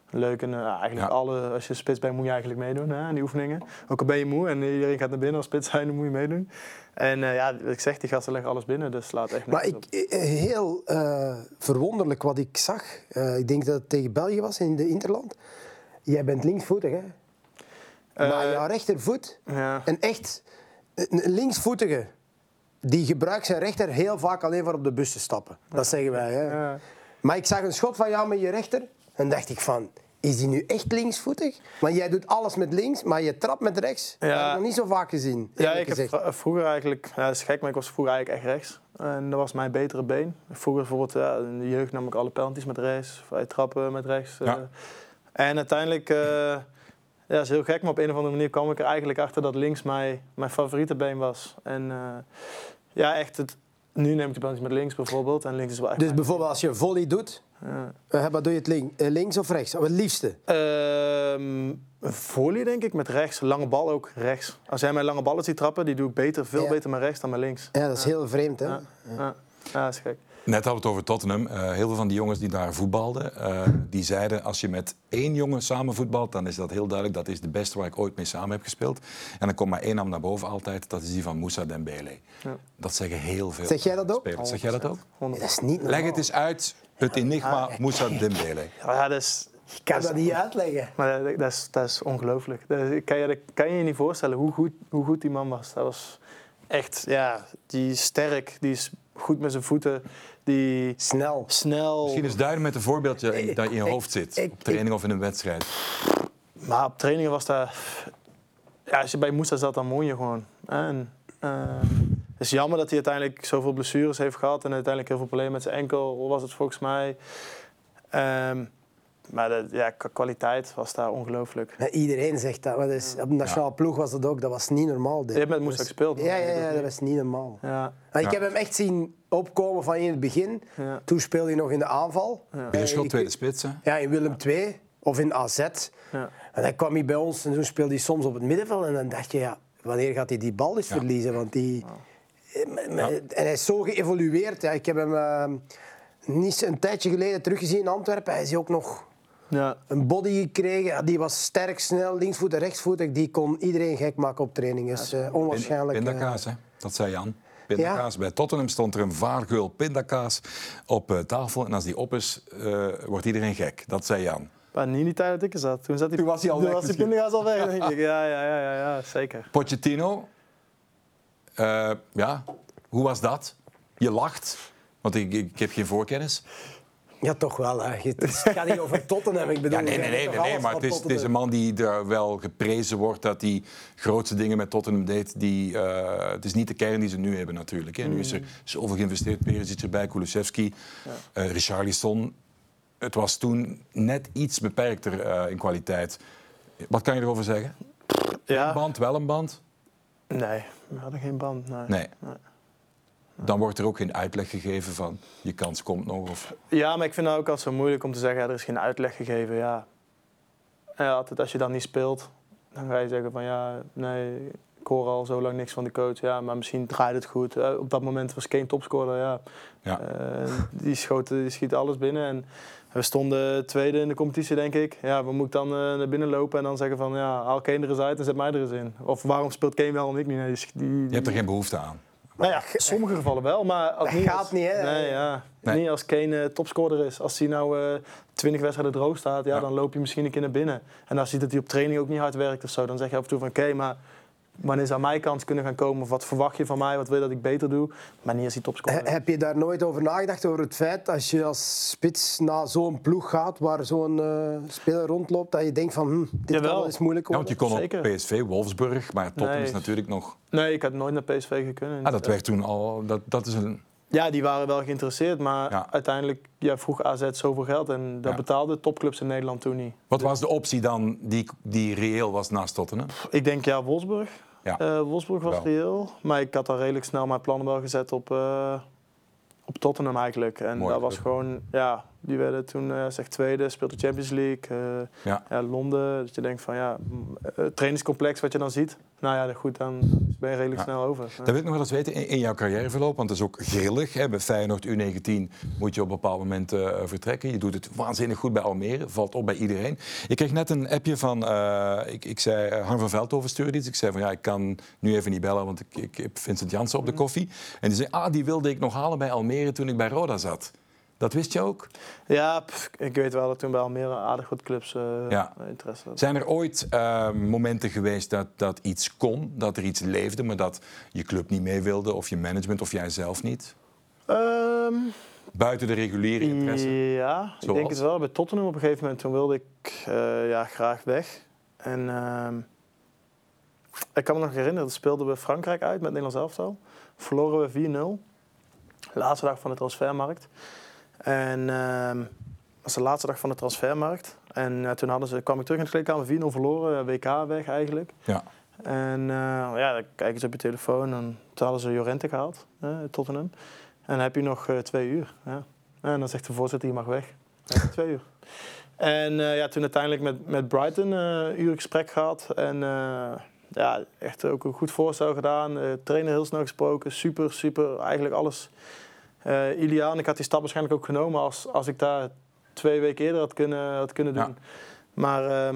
leuk. En eh, eigenlijk Ja. alle, als je spits bent, moet je eigenlijk meedoen hè, aan die oefeningen. Ook al ben je moe en iedereen gaat naar binnen als spits zijn, dan moet je meedoen. En eh, ja, wat ik zeg, die gasten leggen alles binnen, dus slaat echt Maar ik, heel eh, verwonderlijk wat ik zag. Eh, ik denk dat het tegen België was in de Interland. Jij bent linksvoetig, hè? maar jouw rechtervoet, Ja. een echt een linksvoetige, die gebruikt zijn rechter heel vaak alleen voor op de bus te stappen. Dat zeggen wij. Hè? Ja. Maar ik zag een schot van jou met je rechter en dacht ik van, is die nu echt linksvoetig? Want jij doet alles met links, maar je trapt met rechts. Ja. Dat heb ik nog niet zo vaak gezien. Ja, ik heb gezegd. vro- vroeger eigenlijk, ja, dat is gek, maar ik was vroeger eigenlijk echt rechts. En dat was mijn betere been. Vroeger bijvoorbeeld, ja, in de jeugd nam ik alle penalties met rechts, vrij trappen met rechts. eh. Ja. En uiteindelijk, eh, ja, dat is heel gek, maar op een of andere manier kwam ik er eigenlijk achter dat links mijn, mijn favoriete been was. En eh, ja, echt, het, nu neem ik de penalties met links bijvoorbeeld. En links is wel echt Dus bijvoorbeeld als je volley doet, ja. eh, wat doe je het link, eh, links of rechts? Of het liefste? Een volley denk ik, met rechts. Lange bal ook rechts. Als jij mijn lange ballen ziet trappen, die doe ik beter, veel Ja. beter met rechts dan met links. Ja, dat is heel vreemd, hè? Ja, ja. ja dat is gek. Net hadden we het over Tottenham. Eh, heel veel van die jongens die daar voetbalden, eh, die zeiden als je met één jongen samen voetbalt, dan is dat heel duidelijk. Dat is de beste waar ik ooit mee samen heb gespeeld. En dan komt maar één naam naar boven altijd. Dat is die van Moussa Dembele. Ja. Dat zeggen heel veel Zeg jij dat ook? spelers. Zeg jij dat ook? Dat is niet normaal. Leg het eens uit, het enigma Moussa Dembele. Ja, dat is, Ik kan dat niet uitleggen. maar dat, dat is, dat is ongelooflijk. Dat is- kan, je, dat kan je je niet voorstellen hoe goed, hoe goed die man was. Dat was echt, ja, die is sterk, die is goed met zijn voeten, die Snel. snel. Misschien eens duiden met een voorbeeldje Ik- dat in je ik- hoofd zit. ik- op training of in een wedstrijd. Maar op trainingen was dat... Ja, als je bij Moussa zat, dan mooi je gewoon. En, eh, het is jammer dat hij uiteindelijk zoveel blessures heeft gehad... en uiteindelijk heel veel problemen met zijn enkel, was het volgens mij. Ehm, maar de, ja, qua kwaliteit was daar ongelooflijk. Ja, iedereen zegt dat. Maar op de nationale ploeg was dat ook. Dat was niet normaal. dit. Je hebt met Moussa gespeeld. Ja, ja, ja, dat was niet normaal. Ja, Maar ik Ja. heb hem echt zien opkomen van in het begin. ja. Toen speelde hij nog in de aanval. Beerschot, ik- tweede spits. hè? Ja, in Willem II of in AZ. Ja. En dan kwam hij bij ons en toen speelde hij soms op het middenveld. En dan dacht je, ja, wanneer gaat hij die bal eens Ja. verliezen? Want die... En hij is zo geëvolueerd. Ja, ik heb hem eh, niet een tijdje geleden teruggezien in Antwerpen. Hij is ook nog Ja. een body gekregen. Die was sterk, snel, linksvoet en rechtsvoetig. Die kon iedereen gek maken op training. is eh, onwaarschijnlijk. eh, Pindakaas, hè? dat zei Jan. Pindakaas. Bij Tottenham stond er een vaargeul pindakaas op eh, tafel. En als die op is, eh, wordt iedereen gek. Dat zei Jan. Maar niet in die tijd dat ik er zat. Toen, zat hij, Toen was hij al toen weg was die pindakaas al weg, denk ik. Ja, ja, ja, ja, ja zeker. Pochettino, eh, ja, hoe was dat? Je lacht, want ik, ik heb geen voorkennis. Ja, toch wel. Hè. Het gaat niet over Tottenham. Ik bedoel, Ja, nee, nee, nee, nee, maar het is, het is een man die er wel geprezen wordt dat hij grootste dingen met Tottenham deed. Die, eh, het is niet de kern die ze nu hebben natuurlijk. Hè. Nu is er zoveel geïnvesteerd. Perisic erbij, Kulusevski, eh Richarlison. Het was toen net iets beperkter eh, in kwaliteit. Wat kan je erover zeggen? Een Ja. band, wel een band? Nee, we hadden geen band. Nee. Nee. Dan wordt er ook geen uitleg gegeven van je kans komt nog. Of... Ja, maar ik vind het ook altijd zo moeilijk om te zeggen, ja, er is geen uitleg gegeven. Ja. Ja, altijd als je dan niet speelt, dan ga je zeggen van ja, nee, ik hoor al zo lang niks van de coach. Ja, maar misschien draait het goed. Eh, op dat moment was Kane topscorer, ja. Ja. Eh, die, schoot, die schiet alles binnen. En we stonden tweede in de competitie, denk ik. Ja, we moeten dan eh, naar binnen lopen en dan zeggen van ja, haal Kane er eens uit en zet mij er eens in. Of waarom speelt Kane wel en ik niet? Nee, die, die, Je hebt er geen behoefte aan. Nou ja, in sommige gevallen wel, maar als Dat niet gaat als- niet, hè? Nee, ja. Nee. Niet als Kane eh, topscorer is. Als hij nou eh 20 wedstrijden droog staat, ja, Ja. dan loop je misschien een keer naar binnen. En als je ziet dat hij op training ook niet hard werkt of zo, dan zeg je af en toe van oké, maar wanneer zou mijn kans kunnen gaan komen? Of wat verwacht je van mij? Wat wil je dat ik beter doe? Maar niet als hij topscorer He- is. Heb je daar nooit over nagedacht, over het feit als je als spits naar zo'n ploeg gaat waar zo'n eh, speler rondloopt, dat je denkt van hm, dit Jawel. kan wel eens moeilijk Ja, want worden? je kon Zeker. op PSV, Wolfsburg, maar Tottenham Nee. is natuurlijk nog... Nee, ik had nooit naar PSV gekund. Ah, dat werd toen al... Dat, dat is een... Ja, die waren wel geïnteresseerd, maar Ja. uiteindelijk ja, vroeg AZ zoveel geld en dat Ja. betaalden topclubs in Nederland toen niet. Wat was de optie dan die, die reëel was naast Tottenham? Ik denk ja, Wolfsburg. Ja. Eh, Wolfsburg was Wel. reëel. Maar ik had al redelijk snel mijn plannen wel gezet op, eh, op Tottenham eigenlijk. En Mooi dat was gewoon, ja, die werden toen eh zeg tweede, speelde Champions League. eh, Ja. ja, Londen. Dat je denkt van ja, mm, eh, trainingscomplex wat je dan ziet. Nou ja, goed, dan ben je redelijk Ja. snel over. Ja. Dat wil ik nog wel eens weten in, in jouw carrièreverloop, want dat is ook grillig. Hè. Bij Feyenoord U19 moet je op een bepaald moment eh, vertrekken. Je doet het waanzinnig goed bij Almere, valt op bij iedereen. Ik kreeg net een appje van, ik, ik zei, Han van Veldhoven stuurde iets. Ik zei van ja, ik kan nu even niet bellen, want ik, ik heb Vincent Jansen op de koffie. En die zei, ah, die wilde ik nog halen bij Almere toen ik bij Roda zat. Dat wist je ook? Ja, pff, ik weet wel dat toen bij Almere aardig wat clubs eh, Ja. interesse hadden. Zijn er ooit eh, momenten geweest dat, dat iets kon, dat er iets leefde, maar dat je club niet mee wilde, of je management, of jij zelf niet? Ehm, Buiten de reguliere interesse? Ja, ik denk het wel. Bij Tottenham op een gegeven moment toen wilde ik eh, ja, graag weg. En ehm, ik kan me nog herinneren, dat speelden we Frankrijk uit met Nederlands elftal. Verloren we 4-0. Laatste dag van de transfermarkt. En ehm, dat was de laatste dag van de transfermarkt. En eh, toen hadden ze, kwam ik terug in de kleedkamer, 4-0 verloren, eh, WK weg eigenlijk. Ja. En eh, ja, dan kijk je op je telefoon en toen hadden ze Jorente gehaald, eh, Tottenham. En dan heb je nog twee uur. Ja. En dan zegt de voorzitter, je mag weg. Twee uur. En ja, toen uiteindelijk met, met Brighton een uur gesprek gehad. En ja, echt ook een goed voorstel gedaan. Trainer heel snel gesproken. Super, super. Eigenlijk alles Eh Iliaan, ik had die stap waarschijnlijk ook genomen als, als ik daar twee weken eerder had kunnen, had kunnen doen. Ja. Maar eh,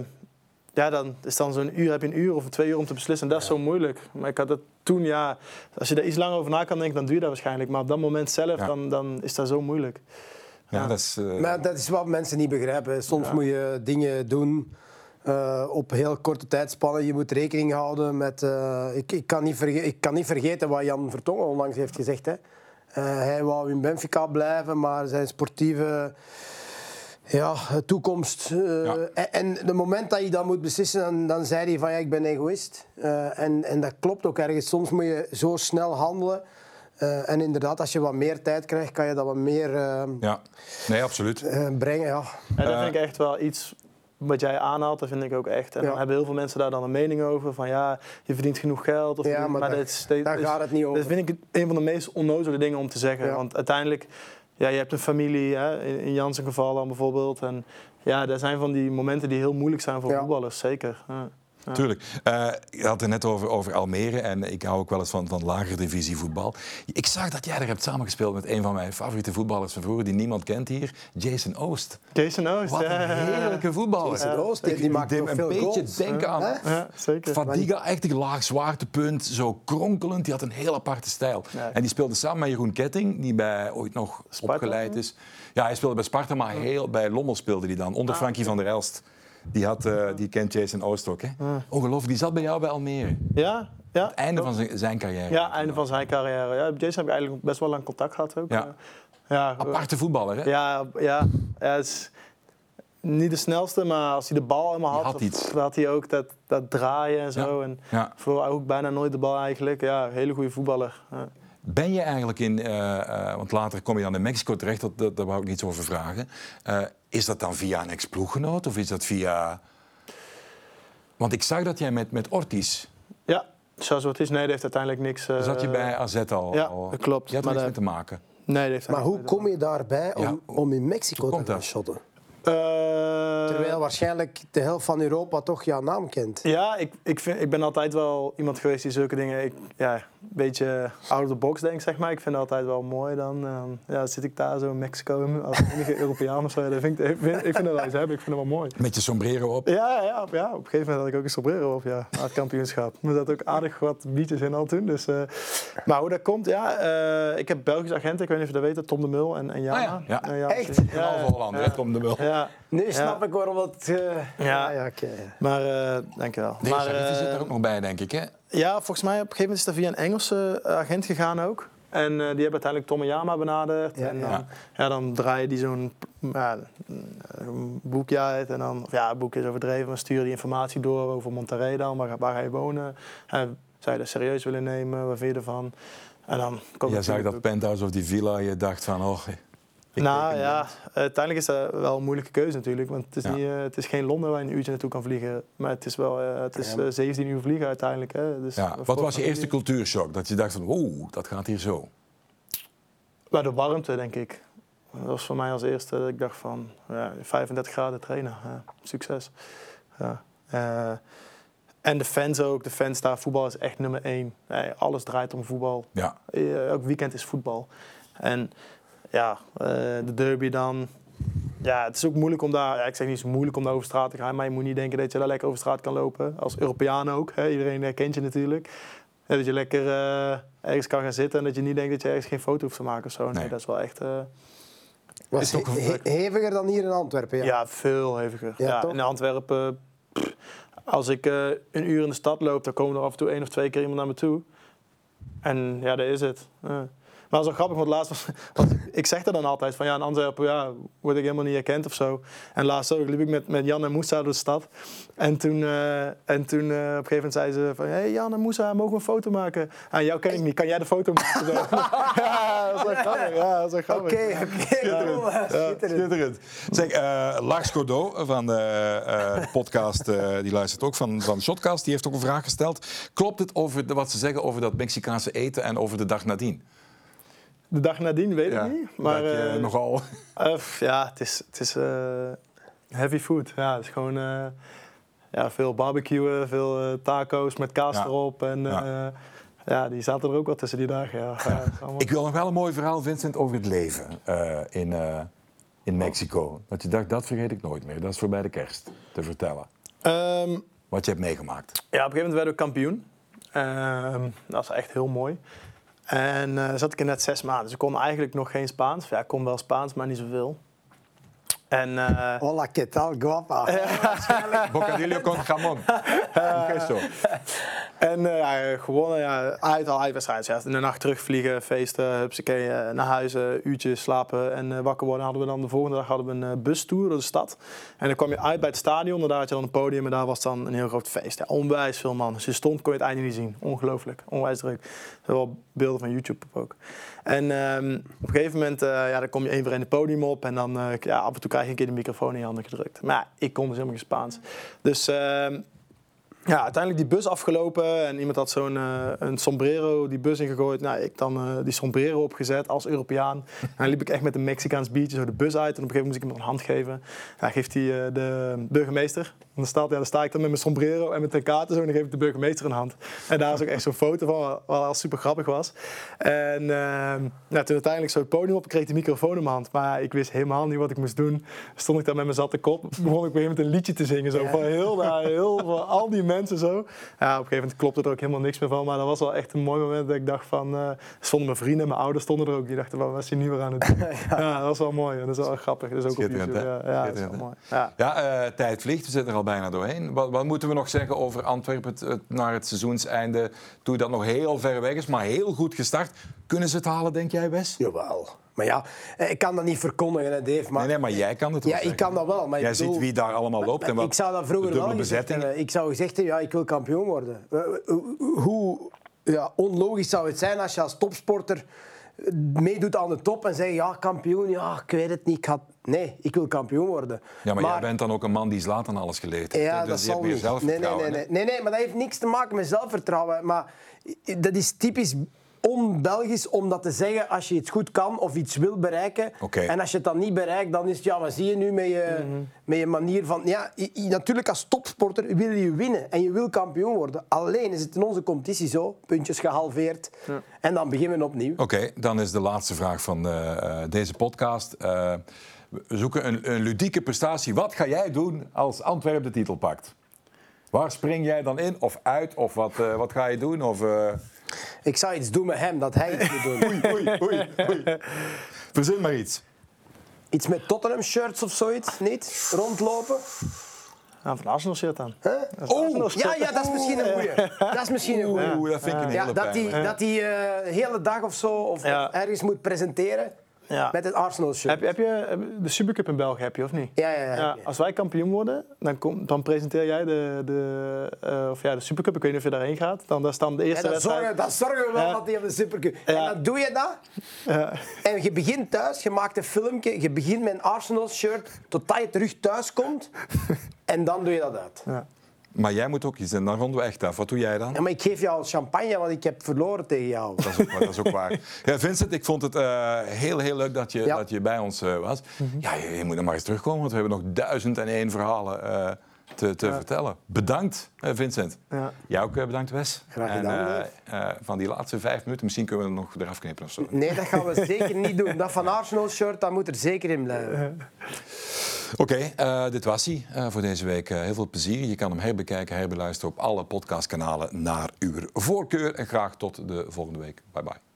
ja, dan is dan zo'n uur, heb je een uur of twee uur om te beslissen. En dat is zo moeilijk. Maar ik had het toen, ja, als je daar iets langer over na kan denken, dan doe je dat waarschijnlijk. Maar op dat moment zelf, Ja. dan, dan is dat zo moeilijk. Ja, dat is... eh, Maar dat is wat mensen niet begrijpen. Soms moet je dingen doen eh, op heel korte tijdspannen. Je moet rekening houden met... eh, ik, ik, kan niet verge- ik kan niet vergeten wat Jan Vertongen onlangs heeft gezegd. Hè. Eh, hij wou in Benfica blijven, maar zijn sportieve ja, toekomst... eh, Ja. en, en het moment dat je dat moet beslissen, dan, dan zei hij van ja, ik ben egoïst. Eh, en, en dat klopt ook ergens. Soms moet je zo snel handelen. Eh, en inderdaad, als je wat meer tijd krijgt, kan je dat wat meer ja, nee, absoluut. eh, brengen. Ja. En dat vind ik echt wel iets wat jij aanhaalt, dat vind ik ook echt. En Ja. dan hebben heel veel mensen daar dan een mening over. Van ja, je verdient genoeg geld. Of Ja, maar daar- is, is- gaat het niet over. Dat vind ik een van de meest onnozele dingen om te zeggen. Ja. Want uiteindelijk, ja, je hebt een familie, hè, in, in Jans geval dan bijvoorbeeld. En ja, dat zijn van die momenten die heel moeilijk zijn voor voetballers, zeker. Ja. Tuurlijk. Eh, je had het net over, over Almere en ik hou ook wel eens van, van lager divisie voetbal. Ik zag dat jij er hebt samengespeeld met een van mijn favoriete voetballers van vroeger, die niemand kent hier, Jason Oost. Jason Oost, Wat ja. een heerlijke voetballer. Jason Oost, die- die maakt een veel beetje goals. denken aan? Ja, zeker. Fadiga, echt een laag zwaartepunt, zo kronkelend. Die had een heel aparte stijl. Ja. En die speelde samen met Jeroen Ketting, die bij ooit nog Sparta, opgeleid is. Ja, hij speelde bij Sparta, maar heel, bij Lommel speelde hij dan, Ah, onder Frankie van der Elst. Die, had, eh, die kent Jason Oost ook. Hè? Ongelooflijk, die zat bij jou bij Almere. Ja, ja. Het einde van zijn, zijn carrière. Ja, einde van zijn carrière. Ja, Jason heb ik eigenlijk best wel lang contact gehad ook. Ja. Eh, ja, Aparte voetballer, hè? Ja, ja, ja is niet de snelste, maar als hij de bal helemaal had, had iets. dan had hij ook dat, dat draaien en zo. Ja. En Ja. verloor ook bijna nooit de bal eigenlijk. Ja, hele goede voetballer. Ben je eigenlijk in, eh, eh, want later kom je dan in Mexico terecht, dat, dat, daar wou ik niets over vragen. Eh, is dat dan via een ex-ploeggenoot of is dat via... Want ik zag dat jij met, met Ortiz, Ja, zoals het is, nee, dat heeft uiteindelijk niks... eh, zat je bij AZ al. ja, al- dat klopt. Je had er Maar niks mee te maken. Nee, dat heeft Maar hoe kom je daarbij om, Ja, om in Mexico te gaan shotten? Eh, Terwijl waarschijnlijk de helft van Europa toch jouw naam kent. Ja, ik, ik, vind, ik ben altijd wel iemand geweest die zulke dingen... Ik, ja, beetje out of the box denkt, zeg maar. Ik vind het altijd wel mooi dan. eh, ja, zit ik daar zo in Mexico als enige Europeaan of zo. Dat vind ik, ik, vind, ik vind het wel iets hebben. Ik vind het wel mooi. Met je sombrero op. Ja, ja, op, ja, op een gegeven moment had ik ook een sombrero op, ja, na het kampioenschap. Er zat ook aardig wat biertjes in al toen. Dus, eh, maar hoe dat komt, ja, eh, ik heb Belgische agenten, ik weet niet of je dat weet, Tom de Mul en, en Jana. Ah ja, ja. Jana Echt? Halve Hollander, hè, Tom de Mul. Ja, Nu Ja. snap ik waarom dat... eh, Ja. ja, oké. maar uh, dankjewel. Deze maar, zit er ook nog bij, denk ik. Hè? Ja, volgens mij op een gegeven moment is dat via een Engelse eh, agent gegaan ook. En eh, die hebben uiteindelijk Tom en Yama benaderd. Ja, en dan, ja. ja. dan draaien die zo'n ja, boekje uit. En dan, of ja, het boek is overdreven. Maar sturen die informatie door over Monterrey dan. Waar, waar ga je wonen? En zou je dat serieus willen nemen? Wat vind je ervan? En dan komt Jij zag dat penthouse of die villa en je dacht van... Oh, ik nou ja, uiteindelijk is dat wel een moeilijke keuze natuurlijk. Want het is, Ja. niet, eh, het is geen Londen waar je een uurtje naartoe kan vliegen. Maar het is wel eh, het is, Ja. eh, 17 uur vliegen uiteindelijk. Hè. Dus Ja. Wat was je eerste cultuurshock? Dat je dacht van, oeh, dat gaat hier zo. Bij de warmte, denk ik. Dat was voor mij als eerste dat ik dacht van ja, 35 graden trainen. Ja, succes. Ja. En de fans ook. De fans daar, voetbal is echt nummer één. Alles draait om voetbal. Ja. Elk weekend is voetbal. En ja, eh, de derby dan. Ja, het is ook moeilijk om daar... Ja, ik zeg niet, is moeilijk om daar over straat te gaan. Maar je moet niet denken dat je daar lekker over straat kan lopen. Als Europeaan ook. Hè. Iedereen herkent je natuurlijk. Ja, dat je lekker eh, ergens kan gaan zitten en dat je niet denkt dat je ergens geen foto hoeft te maken of zo. Nee, Nee. dat is wel echt... eh, Was he- he- heviger dan hier in Antwerpen, ja. ja. veel heviger. Ja, in Antwerpen, pff, als ik een uur in de stad loop, dan komen er af en toe één of twee keer iemand naar me toe. En ja, dat is het. Ja. Maar dat is wel grappig, want laatst was, ik zeg dat dan altijd van ja, in Antwerpen ja, word ik helemaal niet herkend of zo. En laatst ook liep ik met, met Jan en Moussa door de stad. En toen, eh, en toen eh, op een gegeven moment zeiden ze van hey Jan en Moussa, mogen we een foto maken? Ah, jou ken ik niet, kan jij de foto maken? Zo. ja, dat is wel grappig. Ja, dat is wel grappig. Oké, oké. cool. Schitterend. Schitterend. Zeg, eh, Lars Godot van de eh, podcast, eh, die luistert ook van, van Shotcast, die heeft ook een vraag gesteld. Klopt het over de, wat ze zeggen over dat Mexicaanse eten en over de dag nadien? De dag nadien weet ik niet. Maar je eh, nogal... eh, ja, het is, het is eh, heavy food. Ja, het is gewoon ja, veel barbecuen, veel taco's met kaas Ja. erop. En Ja. ja. Die zaten er ook wel tussen die dagen. Ja. Is allemaal- Ik wil nog wel een mooi verhaal, Vincent, over het leven in, in Mexico. Dat je dacht, dat vergeet ik nooit meer. Dat is voorbij de kerst te vertellen. Ehm, Wat je hebt meegemaakt. Ja, op een gegeven moment werden we kampioen. Ehm, dat was echt heel mooi. En eh zat ik er net zes maanden. Dus ik kon eigenlijk nog geen Spaans. Ja, ik kon wel Spaans, maar niet zoveel. En eh, Hola, ¿qué tal, guapa? Bocadillo con jamón. Queso. En eh, ja, gewonnen, ja, uit al uitwedstrijd. Ja, de nacht terugvliegen, feesten, hupsakee, eh, naar huis, eh, uurtjes slapen en eh, wakker worden. Hadden we dan de volgende dag hadden we een eh, bustour door de stad. En dan kwam je uit bij het stadion, en daar had je dan een podium en daar was dan een heel groot feest. Ja, onwijs veel man. Als je stond kon je het einde niet zien. Ongelooflijk, onwijs druk. Er zijn wel beelden van YouTube op ook. En ehm, op een gegeven moment, eh, ja, dan kom je één voor één het podium op en dan eh, ja, af en toe krijg je een keer de microfoon in je handen gedrukt. Maar ik kon dus helemaal geen. Dus ehm, ja, uiteindelijk die bus afgelopen en iemand had zo'n eh, een sombrero die bus ingegooid. Nou, ik dan eh, die sombrero opgezet als Europeaan. En dan liep ik echt met een Mexicaans biertje zo de bus uit. En op een gegeven moment moest ik hem een hand geven. Ja, geeft hij eh, de burgemeester. En dan, staat, ja, dan sta ik dan met mijn sombrero en met de kaarten zo. En dan geef ik de burgemeester een hand. En daar is ook echt zo'n foto van, wat wat al super grappig was. En ja, toen uiteindelijk zo het podium op, ik kreeg de microfoon in mijn hand. Maar ik wist helemaal niet wat ik moest doen. Stond ik daar met mijn zatte kop. Begon ik gegeven moment een liedje te zingen. Zo, Ja. van heel, daar, heel van al die mensen zo. Ja, op een gegeven moment klopte er ook helemaal niks meer van. Maar dat was wel echt een mooi moment dat ik dacht van... eh, stonden mijn vrienden, mijn ouders stonden er ook. Die dachten van, wat is hij nu weer aan het doen? ja. dat was wel mooi. en Dat is wel grappig. Dat is ook op YouTube. Ja, ja dat is wel mooi. Ja. Ja, eh, tijd vliegt. We zitten er al bijna doorheen. Wat, wat moeten we nog zeggen over Antwerpen het, het- naar het seizoenseinde? Toe dat nog heel ver weg is, maar heel goed gestart. Kunnen ze het halen, denk jij, Wes? Jawel. Maar ja, eh, ik kan dat niet verkondigen, hè, Dave. Maar Nee, nee, maar jij kan het wel Ja, ik kan dat wel. Maar Jij bedoel- ziet wie daar allemaal loopt. En wat ik zou dat vroeger wel gezegd hebben. Ik zou gezegd hebben, ja, ik wil kampioen worden. Eh, eh, Hoe ja, onlogisch zou het zijn als je als topsporter meedoet aan de top en zegt, ja, kampioen, ja, ik weet het niet. Ik ga... Nee, ik wil kampioen worden. Ja, maar, jij bent dan ook een man die Zlatan alles geleerd heeft. Ja, dus dat je zal hebt niet. Nee, nee, nee, nee, nee, maar dat heeft niks te maken met zelfvertrouwen. Maar dat is typisch on-Belgisch om dat te zeggen als je iets goed kan of iets wil bereiken. En als je het dan niet bereikt, dan is het, ja, wat zie je nu met je, met je manier van... Ja, natuurlijk als topsporter wil je winnen en je wil kampioen worden. Alleen is het in onze competitie zo, puntjes gehalveerd. En dan beginnen we opnieuw. Oké, dan is de laatste vraag van eh, eh, deze podcast. Eh, we zoeken een, een ludieke prestatie. Wat ga jij doen als Antwerpen de titel pakt? Waar spring jij dan in of uit? Of wat, eh, wat ga je doen? Of, eh, Ik zou iets doen met hem, dat hij iets moet doen. Oei, oei, oei. Verzin maar iets. Iets met Tottenham shirts of zoiets, niet? Rondlopen. Ja, van Arsenal shit dan. Oh, ja, ja, dat is misschien een goeie. Dat is misschien een goeie. Oeh, dat vind ik een Ja, hele dat hij dat die, eh, de hele dag of zo of Ja. ergens moet presenteren Ja. met het Arsenal shirt. Heb, je- heb je de Supercup in België, heb je of niet? Ja, ja, ja. Ja, als wij kampioen worden, dan, kom, dan presenteer jij de, de, eh, of ja, de Supercup. Ik weet niet of je daarheen gaat. Dan, daar staan de En eerste dan, wedstrijd. zorgen, dan zorgen we wel Ja. dat hij op de Supercup... En dan doe je dat. Ja. En je begint thuis, je maakt een filmpje, je begint met een Arsenal shirt totdat je terug thuis komt. En dan doe je dat uit. Maar jij moet ook iets en dan ronden we echt af. Wat doe jij dan? Ja, maar ik geef jou al champagne, want ik heb verloren tegen jou. Dat is ook, waar, dat is ook waar. Ja, Vincent, ik vond het eh, heel, heel leuk dat je, Ja. dat je bij ons eh, was. Ja, je, je moet nog maar eens terugkomen, want we hebben nog duizend en één verhalen eh, te, te vertellen. Bedankt, Vincent. Ja. Jij ook bedankt, Wes. Graag en, gedaan, eh, van die laatste vijf minuten, misschien kunnen we er nog eraf knippen of zo. Nee, dat gaan we zeker niet doen. Dat van Arsenal shirt, dat moet er zeker in blijven. Oké, eh, dit was hij eh, voor deze week. Eh, heel veel plezier. Je kan hem herbekijken, herbeluisteren op alle podcastkanalen naar uw voorkeur. En graag tot de volgende week. Bye bye.